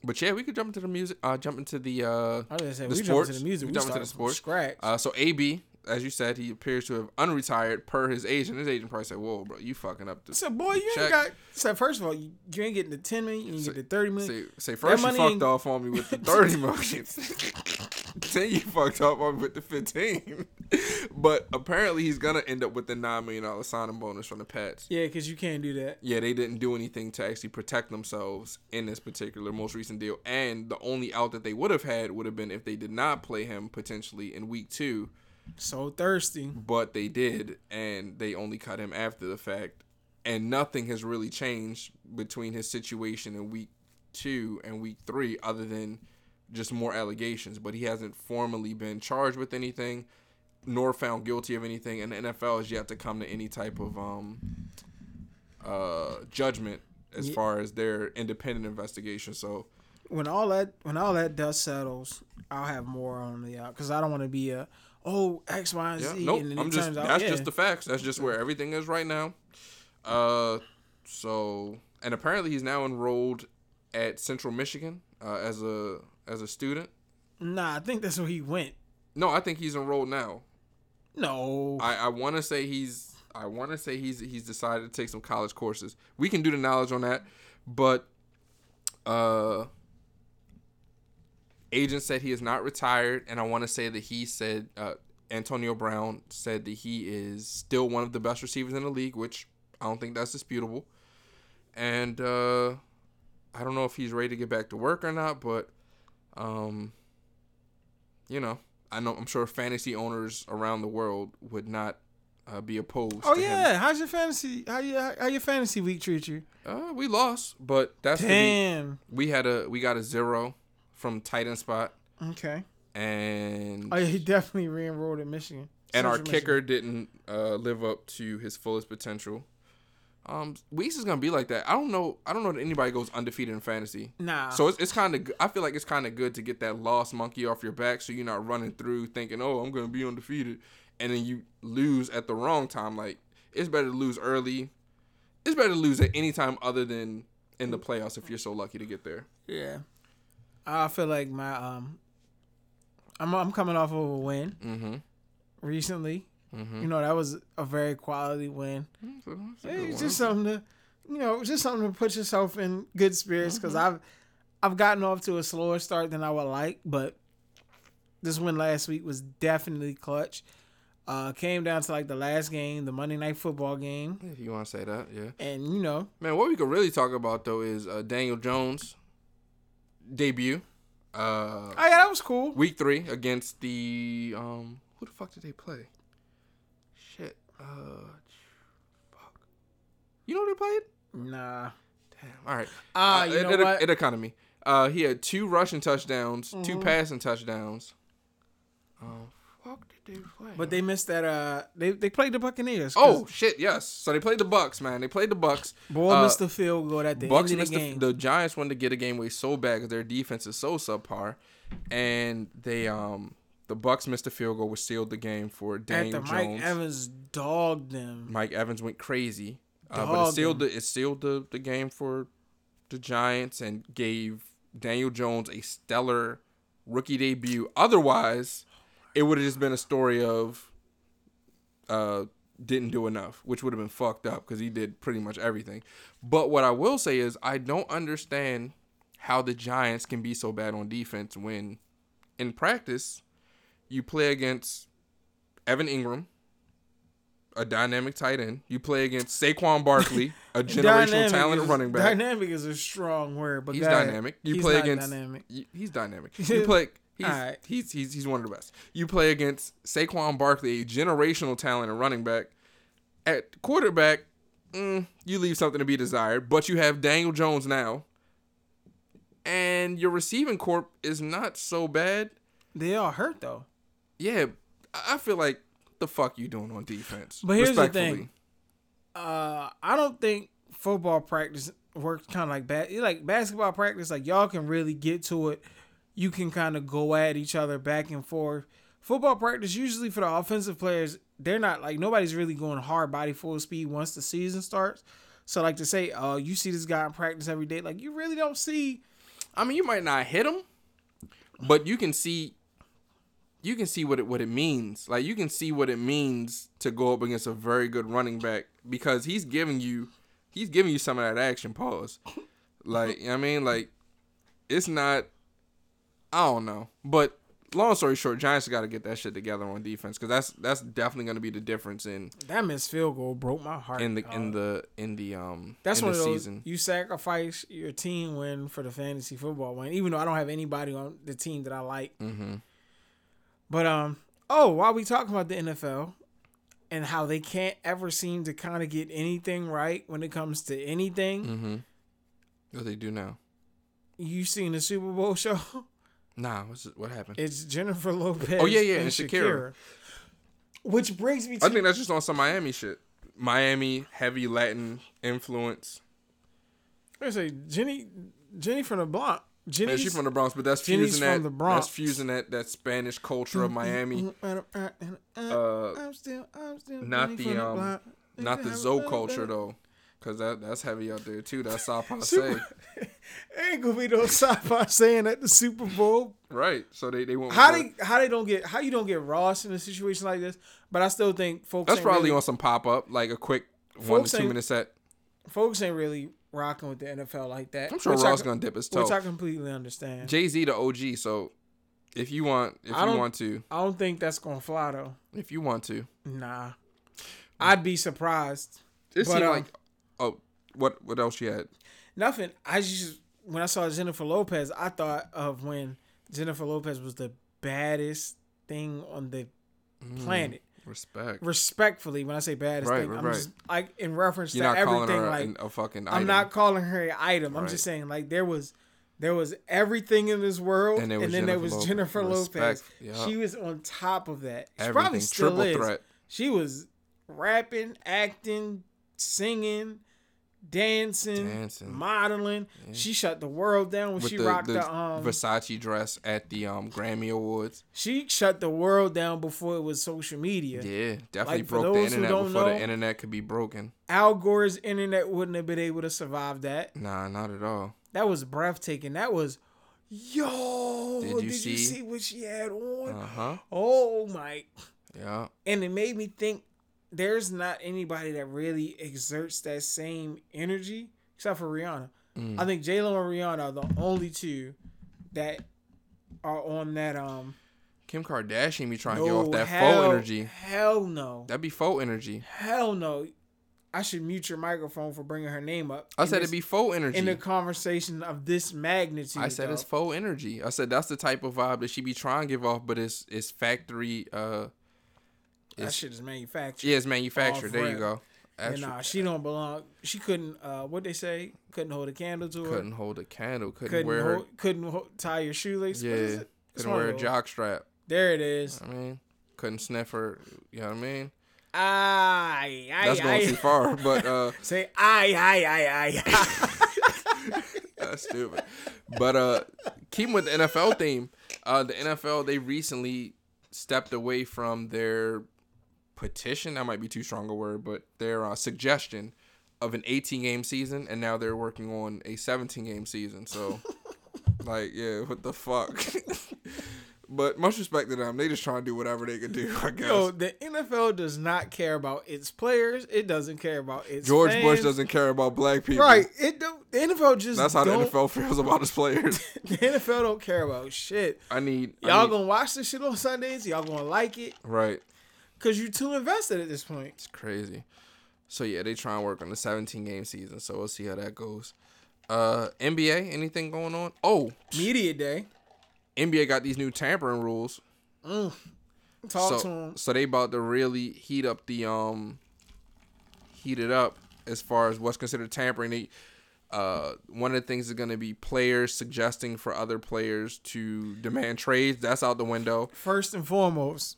But yeah, we could jump into the music. Uh, jump into the uh, I was say the we jump sports. into the music. We We, jump into the sports. scratch. uh. So AB, as you said, he appears to have unretired per his agent. His agent probably said, "Whoa, bro, you fucking up." The, so boy, you check. ain't got. So first of all, you, you ain't getting the ten million. You ain't Say- get the thirty million. Say, say first you fucked ain't- off on me with the 30 million. then you fucked up on with the 15. but apparently he's going to end up with the $9 million signing bonus from the Pats. Yeah, because you can't do that. Yeah, they didn't do anything to actually protect themselves in this particular most recent deal. And the only out that they would have had would have been if they did not play him potentially in week two. So thirsty. But they did, and they only cut him after the fact. And nothing has really changed between his situation in week two and week three, other than just more allegations. But he hasn't formally been charged with anything, nor found guilty of anything. And the NFL has yet to come to any type of um, uh, judgment as Ye- far as their independent investigation. So when all that when all that dust settles, I'll have more on the out because I don't want to be a oh X Y and Yeah, Z nope. and I'm just out that's yeah. just the facts. That's just where everything is right now. Uh, so and apparently he's now enrolled at Central Michigan uh, as a as a student. nah. I think that's where he went. No, I think he's enrolled now. No, I I want to say he's I want to say he's he's decided to take some college courses. We can do the knowledge on that, but uh. Agent said he is not retired, and I want to say that he said uh, Antonio Brown said that he is still one of the best receivers in the league, which I don't think that's disputable. And uh, I don't know if he's ready to get back to work or not, but um, you know, I know I'm sure fantasy owners around the world would not uh, be opposed. oh to him. yeah. How's your fantasy? How you how your fantasy week treat you? Uh, we lost, but that's the Damn. we had a we got a zero from Titan spot, Okay. and Oh yeah, he definitely re-enrolled in Michigan. and our kicker didn't uh, live up to his fullest potential. Um, Weeks is gonna be like that. I don't know. I don't know that anybody goes undefeated in fantasy. Nah. So it's, it's kind of. I feel like it's kind of good to get that lost monkey off your back, so you're not running through thinking, "Oh, I'm gonna be undefeated," and then you lose at the wrong time. Like it's better to lose early it's better to lose at any time other than in the playoffs if you're so lucky to get there. Yeah. I feel like my um I'm I'm coming off of a win Mm-hmm. recently. Mm-hmm. You know, that was a very quality win. It's a- it's a Hey, good It's one. just something to you know, just something to put yourself in good spirits because Mm-hmm. I've I've gotten off to a slower start than I would like, but this win last week was definitely clutch. Uh, came down to like the last game, the Monday night football game, If you want to say that, yeah. and you know, Man, what we could really talk about though is uh, Daniel Jones debut, uh, oh yeah, that was cool. week three against the um, who the fuck did they play? Uh, fuck. You know who they played? Nah, Damn. All right. Ah, Uh, you it, know it, what? It economy. Uh, he had two rushing touchdowns, two Mhm. passing touchdowns. Oh, fuck did they play? but they missed that. Uh, they they played the Buccaneers. oh shit, yes. So they played the Bucks, man. They played the Bucks. boy uh, missed the field goal at the Bucks end of the the, game. the Giants wanted to get a game away so bad because their defense is so subpar, and they um the Bucks missed a field goal which sealed the game for After Daniel Mike Jones. Evans dogged them. Mike Evans went crazy, uh, but it sealed the it sealed the, the game for the Giants and gave Daniel Jones a stellar rookie debut. Otherwise, it would have just been a story of uh didn't do enough, which would have been fucked up because he did pretty much everything. But what I will say is I don't understand how the Giants can be so bad on defense when in practice you play against Evan Engram, a dynamic tight end. You play against Saquon Barkley, a generational talent is- running back. Dynamic is a strong word, but He's dynamic. You He's play against dynamic. y- he's dynamic. You play he's, Alright. he's he's he's one of the best. You play against Saquon Barkley, a generational talent and running back. At quarterback, mm, you leave something to be desired, but you have Daniel Jones now. And your receiving corp is not so bad. They all hurt though. Yeah, I feel like the fuck you doing on defense. But here's the Respectfully. thing. Uh, I don't think football practice works kind of like bad. Like basketball practice, like y'all can really get to it. You can kind of go at each other back and forth. Football practice usually for the offensive players, they're not like nobody's really going hard body full speed once the season starts. So like to say, oh, you see this guy in practice every day, like you really don't see. I mean, you might not hit him, but you can see you can see what it what it means. Like you can see what it means to go up against a very good running back because he's giving you he's giving you some of that action pause. Like, you know what I mean, like it's not I don't know. But long story short, Giants got to get that shit together on defense cuz that's that's definitely going to be the difference in That missed field goal broke my heart. in the dog. in the in the um That's in one the of those season. you sacrifice your team win for the fantasy football win. Even though I don't have anybody on the team that I like, Mhm. But um, oh, while we talking about the NFL and how they can't ever seem to kind of get anything right when it comes to anything, Mhm. What they do now? you seen the Super Bowl show? Nah, what's what happened? It's Jennifer Lopez. Oh, yeah, yeah, and and Shakira. Shakira. Which brings me to I think that's just on some Miami shit. Miami heavy Latin influence. I say Jenny, Jenny from the block. Jenny, Yeah, she's from the Bronx, but that's Jenny's fusing that. That's fusing that that Spanish culture of Miami. Uh, I'm still, I'm still not the, um, not the Zoe culture though, cause that that's heavy out there too. That's Passe, Super- Ain't gonna be no sci-fi saying at the Super Bowl. right? So they they with How they how they don't get how you don't get Ross in a situation like this? But I still think folks That's probably really, on some pop up, like a quick one to two minute set. folks ain't really rocking with the NFL like that. I'm sure which Ross I, gonna dip his toe, which I completely understand. Jay Z the OG. So if you want, if you want to, I don't think that's gonna fly though. if you want to, Nah, I'd be surprised. it seemed um, like. Oh, what what else you had? Nothing. I just when I saw Jennifer Lopez, I thought of when Jennifer Lopez was the baddest thing on the Mm. planet. Respect. Respectfully, when I say baddest Right, thing, right, I'm right. just like in reference You're to everything. Like a fucking. I'm not calling her an item. I'm just saying like there was there was everything in this world, And and, then there was. Jennifer Lopez. She was on top of that. She Everything. probably still Triple is. threat. She was rapping, acting, singing, dancing, Dancing. modeling. She shut the world down when With she the, rocked the the, um. Versace dress at the um Grammy Awards. she shut the world down before it was social media. Yeah, definitely Like, broke the internet before know- the internet could be broken. Al Gore's internet wouldn't have been able to survive that. Nah, not at all. That was breathtaking. That was, yo. Did Did you you, see- see? what she had on? Uh huh. Oh my! Yeah. And it made me think. There's not anybody that really exerts that same energy except for Rihanna. Mm. I think J Lo and Rihanna are the only two that are on that um. Kim Kardashian be trying to give off that hell, faux energy. Hell no. That'd be faux energy. Hell no. I should mute your microphone for bringing her name up. I said this- it'd be faux energy. in a conversation of this magnitude. I said it's dog. faux energy. I said that's the type of vibe that she be trying to give off, but it's it's factory. Uh, that shit is manufactured. yeah, it's manufactured. There you go. And nah, she don't belong. She couldn't. Uh, what they say? Couldn't hold a candle to her. couldn't hold a candle. Couldn't, couldn't wear her. hold, couldn't ho- tie your shoelace. Yeah, What is it? Couldn't wear a jock strap. There it is. I mean, couldn't sniff her. You know what I mean? Aye, aye, That's going aye. too far. But uh, Say aye, aye, aye, aye. That's stupid. But uh keeping with the NFL theme, uh the NFL they recently stepped away from their petition, that might be too strong a word, but their uh, suggestion of an 18 game season and now they're working on a 17 game season. So like, yeah, what the fuck? but much respect to them. They just trying to do whatever they can do, I guess. Yo, the NFL does not care about its players. It doesn't care about its George Bush doesn't care about black people. Right. It don't, the NFL just That's how the NFL feels about its players. The NFL don't care about shit. I need Y'all need- gonna watch this shit on Sundays. Y'all gonna like it right. Because you're too invested at this point. It's crazy. So yeah, they try and work on the 17 game season. So we'll see how that goes. Uh, NBA, anything going on? Oh, Media day. NBA got these new tampering rules. Talk so, to him. so they about to really heat up the um, heat it up as far as what's considered tampering. They, uh, one of the things is going to be players suggesting for other players to demand trades. That's out the window. First and foremost,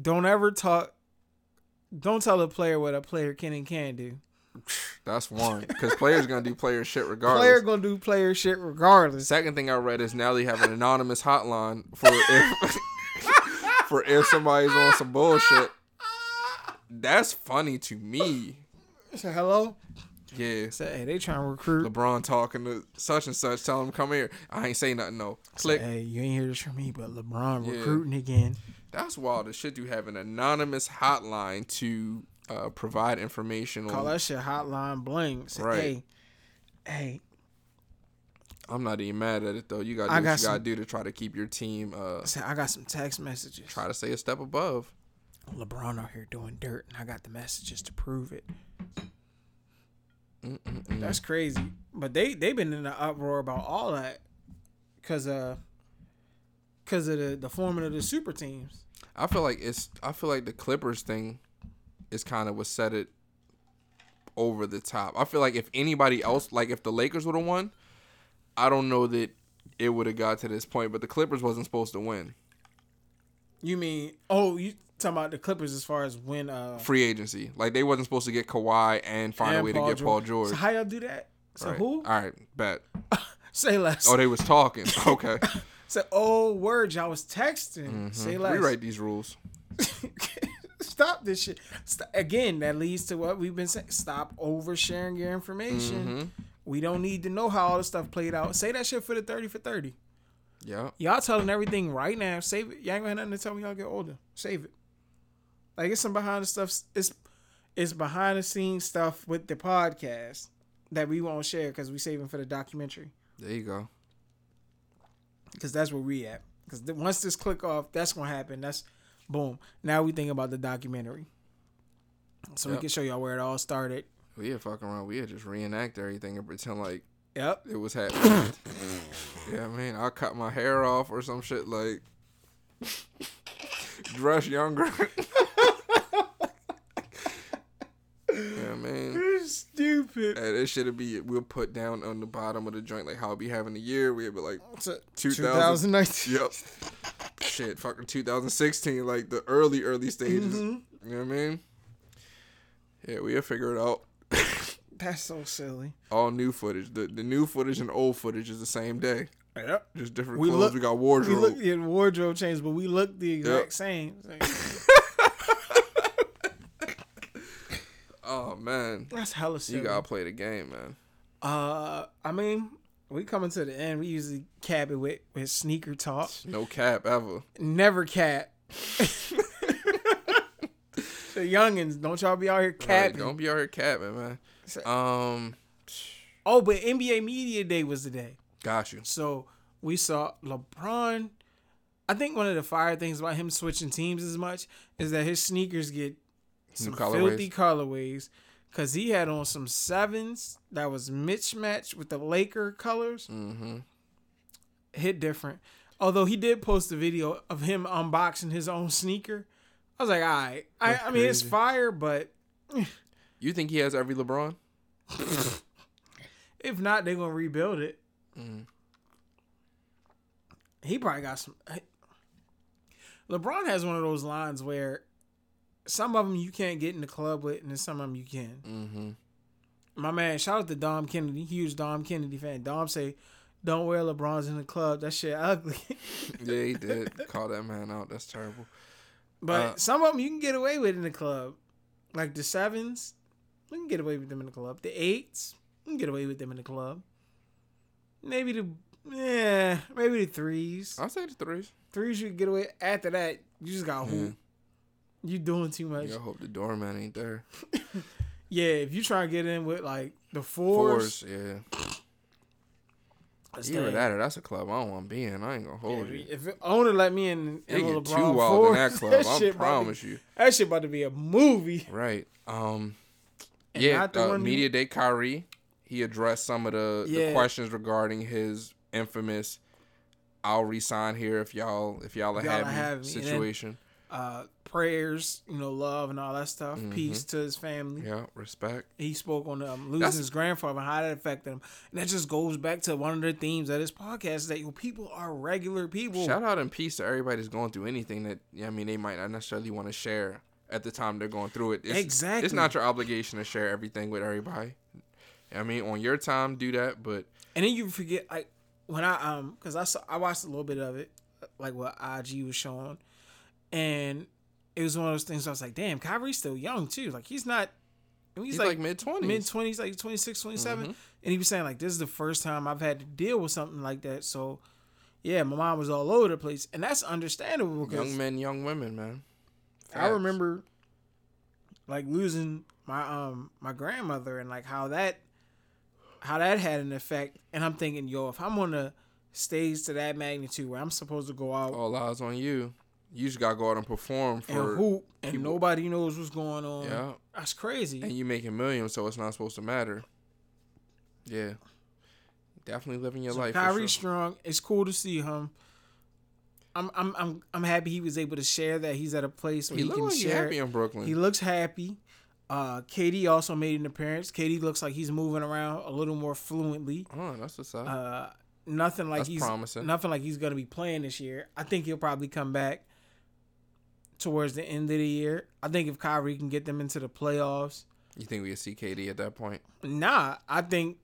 don't ever talk. Don't tell a player what a player can and can't do. That's one because players gonna do player shit regardless. Player gonna do player shit regardless. Second thing I read is now they have an anonymous hotline for if for if somebody's on some bullshit. That's funny to me. Say hello. Yeah. Say hey, they trying to recruit. LeBron talking to such and such, tell him come here. I ain't say nothing no. Click. Hey, you ain't hear this from me, but LeBron Yeah. recruiting again. That's wild. The shit you have an anonymous hotline to uh, provide information Call on. that shit hotline bling. Say, Right. hey, hey, I'm not even mad at it though. You gotta do I what got you gotta some- do to try to keep your team uh say I got some text messages. try to stay a step above. LeBron out here doing dirt, and I got the messages to prove it. Mm-mm-mm. That's crazy. But they they've been in an uproar about all that, cause uh, cause of the the forming of the super teams. I feel like it's I feel like the Clippers thing is kind of what set it over the top. I feel like if anybody else like if the Lakers would have won, I don't know that it would have got to this point, but the Clippers wasn't supposed to win. You mean oh you talking about the Clippers as far as when uh Free agency. Like they wasn't supposed to get Kawhi and find a and way to get Paul George. So how y'all do that? So Right. who? All right, bet. Say less. Oh, they was talking. Okay. Say oh words y'all was texting. Say less. Rewrite these rules. Stop this shit. St- Again, that leads to what we've been saying. Stop oversharing your information. Mm-hmm. We don't need to know how all the stuff played out. Say that shit for the 30 for 30. Yeah. Y'all telling everything right now. Save it. Y'all ain't gonna have nothing to tell me y'all get older. Save it. Like it's some behind the stuff. It's it's behind the scenes stuff with the podcast that we won't share because we saving for the documentary. There you go. Because that's where we at. Because once this click off, that's gonna happen. That's boom. Now we think about the documentary. So we can show y'all where it all started. We had fucking around. We had just reenact everything and pretend like Yep. it was happening. yeah, I mean, I cut my hair off or some shit like dress younger. yeah, man. You're stupid. And it should be we'll put down on the bottom of the joint like how it be having a year. We'd be like 2019. Yep. Shit, fucking 2016, like the early, early stages. Mhm. You know what I mean? Yeah, we'll figure it out. That's so silly. All new footage. The the new footage and old footage is the same day. Yep. Just different We clothes. look- we got We wardrobe. look yeah, wardrobe change, but we look the exact Yep. same. Oh man, That's hella silly. you gotta play the game, man. Uh, I mean, we coming to the end. We usually cap it with with sneaker talk. No cap ever. Never cap. the youngins, don't y'all be out here Right, don't be out here capping, man. Um, Oh, but NBA Media Day was the day. got you. So we saw LeBron. I think one of the fire things about him switching teams as much is that his sneakers get some colorways. filthy colorways. Cause he had on some sevens that was mismatched with the Laker colors. Mm-hmm. Hit different. Although he did post a video of him unboxing his own sneaker. I was like, all right. I, I mean, it's fire, but You think he has every LeBron? if not, they're gonna rebuild it. Mm. He probably got some. LeBron has one of those lines where some of them you can't get in the club with, and then some of them you can. Mm-hmm. My man, shout out to Dom Kennedy, huge Dom Kennedy fan. Dom say, "Don't wear LeBrons in the club. That shit ugly." Yeah, he did. Call that man out. That's terrible. but Uh, some of them you can get away with in the club, like the sevens. You can get away with them in the club. The eights, you can get away with them in the club. Maybe the yeah, maybe the threes. I'll say the threes. Threes you can get away. After that, you just got hoop. You doing too much. I hope the doorman ain't there. Yeah, if you try to get in with like the fours, Fours, yeah. Either that or that's a club I don't want to be in. I ain't gonna hold Yeah, you. if owner let me in, a get too wild fours, in that club. I about to- promise you. that shit about to be a movie. Right. Um. And yeah. Uh, Media Day Kyrie. He addressed some of the, the questions regarding his infamous "I'll resign here if y'all if y'all are Y'all having having me." Situation." Uh, prayers, you know, love and all that stuff. Peace to his family. Yeah. Respect. He spoke on um, losing That's- his grandfather and how that affected him, and that just goes back to one of the themes of this podcast is that you know, people are regular people. Shout out and peace to everybody that's going through anything that yeah, I mean they might not necessarily want to share at the time they're going through it. It's, Exactly. It's not your obligation to share everything with everybody. I mean, on your time, do that, but And then you forget like when I um because I saw I watched a little bit of it like what IG was showing, and it was one of those things I was like, damn, Kyrie's still young too. Like he's not he's, he's, like, like, mid twenties. mid twenties, like 26, 27. Mm-hmm. and he was saying like this is the first time I've had to deal with something like that. So yeah, my mom was all over the place, and that's understandable because young men, young women, man. I remember like losing my um my grandmother and like how that how that had an effect and I'm thinking yo if I'm on a stage to that magnitude where I'm supposed to go out all eyes on you. You just gotta go out and perform and for, hoop and people. nobody knows what's going on yeah, that's crazy and you making millions, so it's not supposed to matter. Yeah, definitely living your so life. Kyrie sure. Strong it's cool to see him I'm I'm I'm I'm happy he was able to share that he's at a place where He he, can like he share happy in Brooklyn. He looks happy. Uh, KD also made an appearance. KD looks like he's moving around a little more fluently. oh, that's what's up. Uh, nothing like That's he's promising. nothing like he's gonna be playing this year. I think he'll probably come back towards the end of the year. I think if Kyrie can get them into the playoffs, you think we can see KD at that point? nah, I think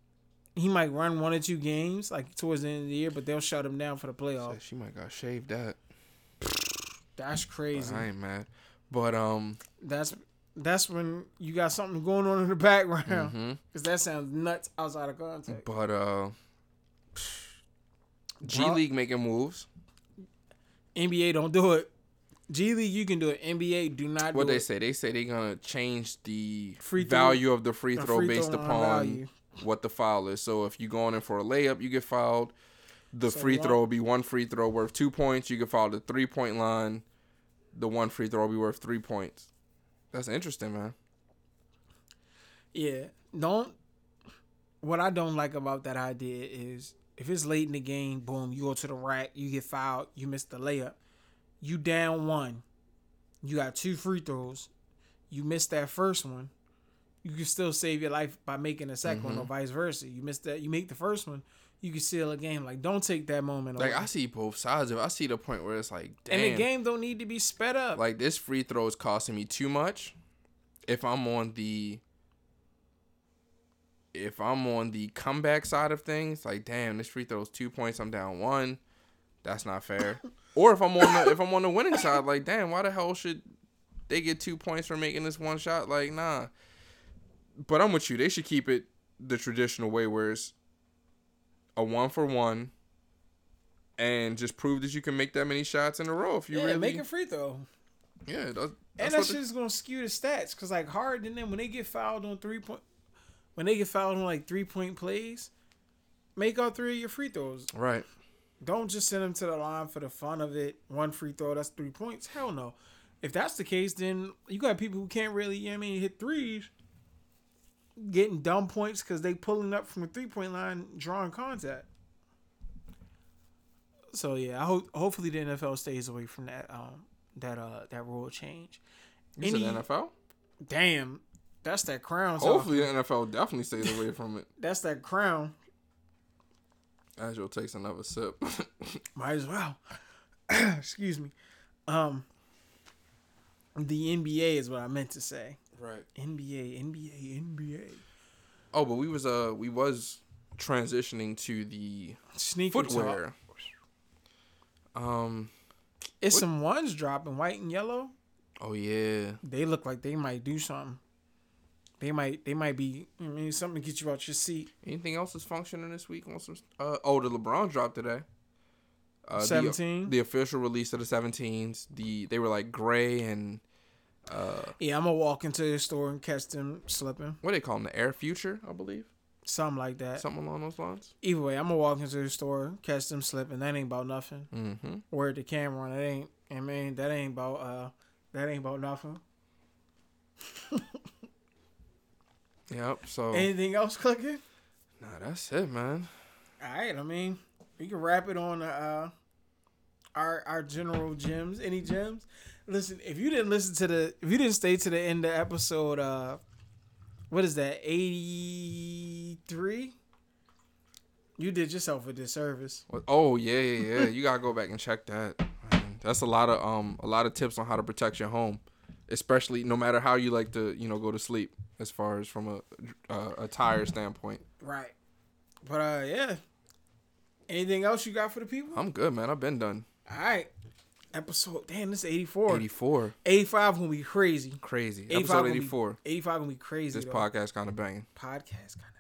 he might run one or two games like towards the end of the year, but they'll shut him down for the playoffs. she might got shaved that. That's crazy. I ain't mad, but um, That's that's when you got something going on in the background because that sounds nuts outside of context. but uh, G League making moves. NBA don't do it. G League you can do it. NBA do not What do they it. say? They say they're gonna change the Free throw- value of the free throw free based throw line upon value. what the foul is. So if you going in for a layup, you get fouled. The So free one- throw will be one free throw worth two points. You get fouled at three point line. The one free throw will be worth three points. That's interesting, man. Yeah. Don't what I don't like about that idea is if it's late in the game, boom, you go to the rack, you get fouled, you miss the layup. You down one. You got two free throws. You missed that first one. You can still save your life by making a 2nd one or Mm-hmm. vice versa. You missed that you make the first one, you can seal a game. Like don't take that moment Like away. I see both sides of it. I see the point where it's like, damn, and the game don't need to be sped up. like this free throw is costing me too much. If I'm on the if I'm on the comeback side of things, like damn, this free throw is two points, I'm down one. That's not fair. or if I'm on the if I'm on the winning side, like damn, why the hell should they get two points for making this one shot? Like nah. But I'm with you. They should keep it the traditional way, where it's a one for one, and just prove that you can make that many shots in a row if you yeah, really make a free throw. yeah. That's, And that shit is gonna skew the stats because like hard and then when they get fouled on three point, when they get fouled on like three point plays, make all three of your free throws. right. Don't just send them to the line for the fun of it. One free throw, that's three points. Hell no. If that's the case, then you got people who can't really, you know I mean, hit threes, getting dumb points because they pulling up from the three point line, drawing contact. So yeah, I hope hopefully the NFL stays away from that um that uh that rule change. You Any- said NFL. Damn, that's that crown. Hopefully, the NFL definitely stays away from it. that's that crown. As you'll take another sip. Might as well. Excuse me. Um, the NBA is what I meant to say. right. NBA, NBA, NBA. Oh, but we was uh we was transitioning to the Sneaker footwear. Um. It's What- some ones dropping white and yellow. Oh yeah. They look like they might do something. They might. They might be. I mean, something to get you out your seat. Anything else is functioning this week? On some. Uh, oh, the LeBron drop today. Uh, Seventeen. The, official release of the 17s. The they were like gray and uh yeah, I'm gonna walk into the store and catch them slipping. what do they call them? The Air Future, I believe. Something like that. Something along those lines. Either way, I'm gonna walk into the store, catch them slipping. That ain't about nothing. Mm-hmm. Word to Cameron. That ain't. I mean, that ain't about. Uh, that ain't about nothing. Yep. So Anything else cooking? nah, that's it, man. All right. I mean, we can wrap it on uh, our our general gems. Any gems? Listen, if you didn't listen to the, if you didn't stay to the end of episode, uh, what is that? Eighty three. You did yourself a disservice. What- Oh yeah, yeah, yeah. you gotta go back and check that. Man, That's a lot of um a lot of tips on how to protect your home, especially no matter how you like to you know go to sleep. As far as from a uh, a tire standpoint, Right. But uh, yeah. Anything else you got for the people? I'm good, man. I've been done. All right. Episode. Damn, this is 84. 84, 85 gonna be crazy. crazy. 85 Episode gonna be- 84. 85 gonna be crazy. This though. podcast kind of banging. podcast kind of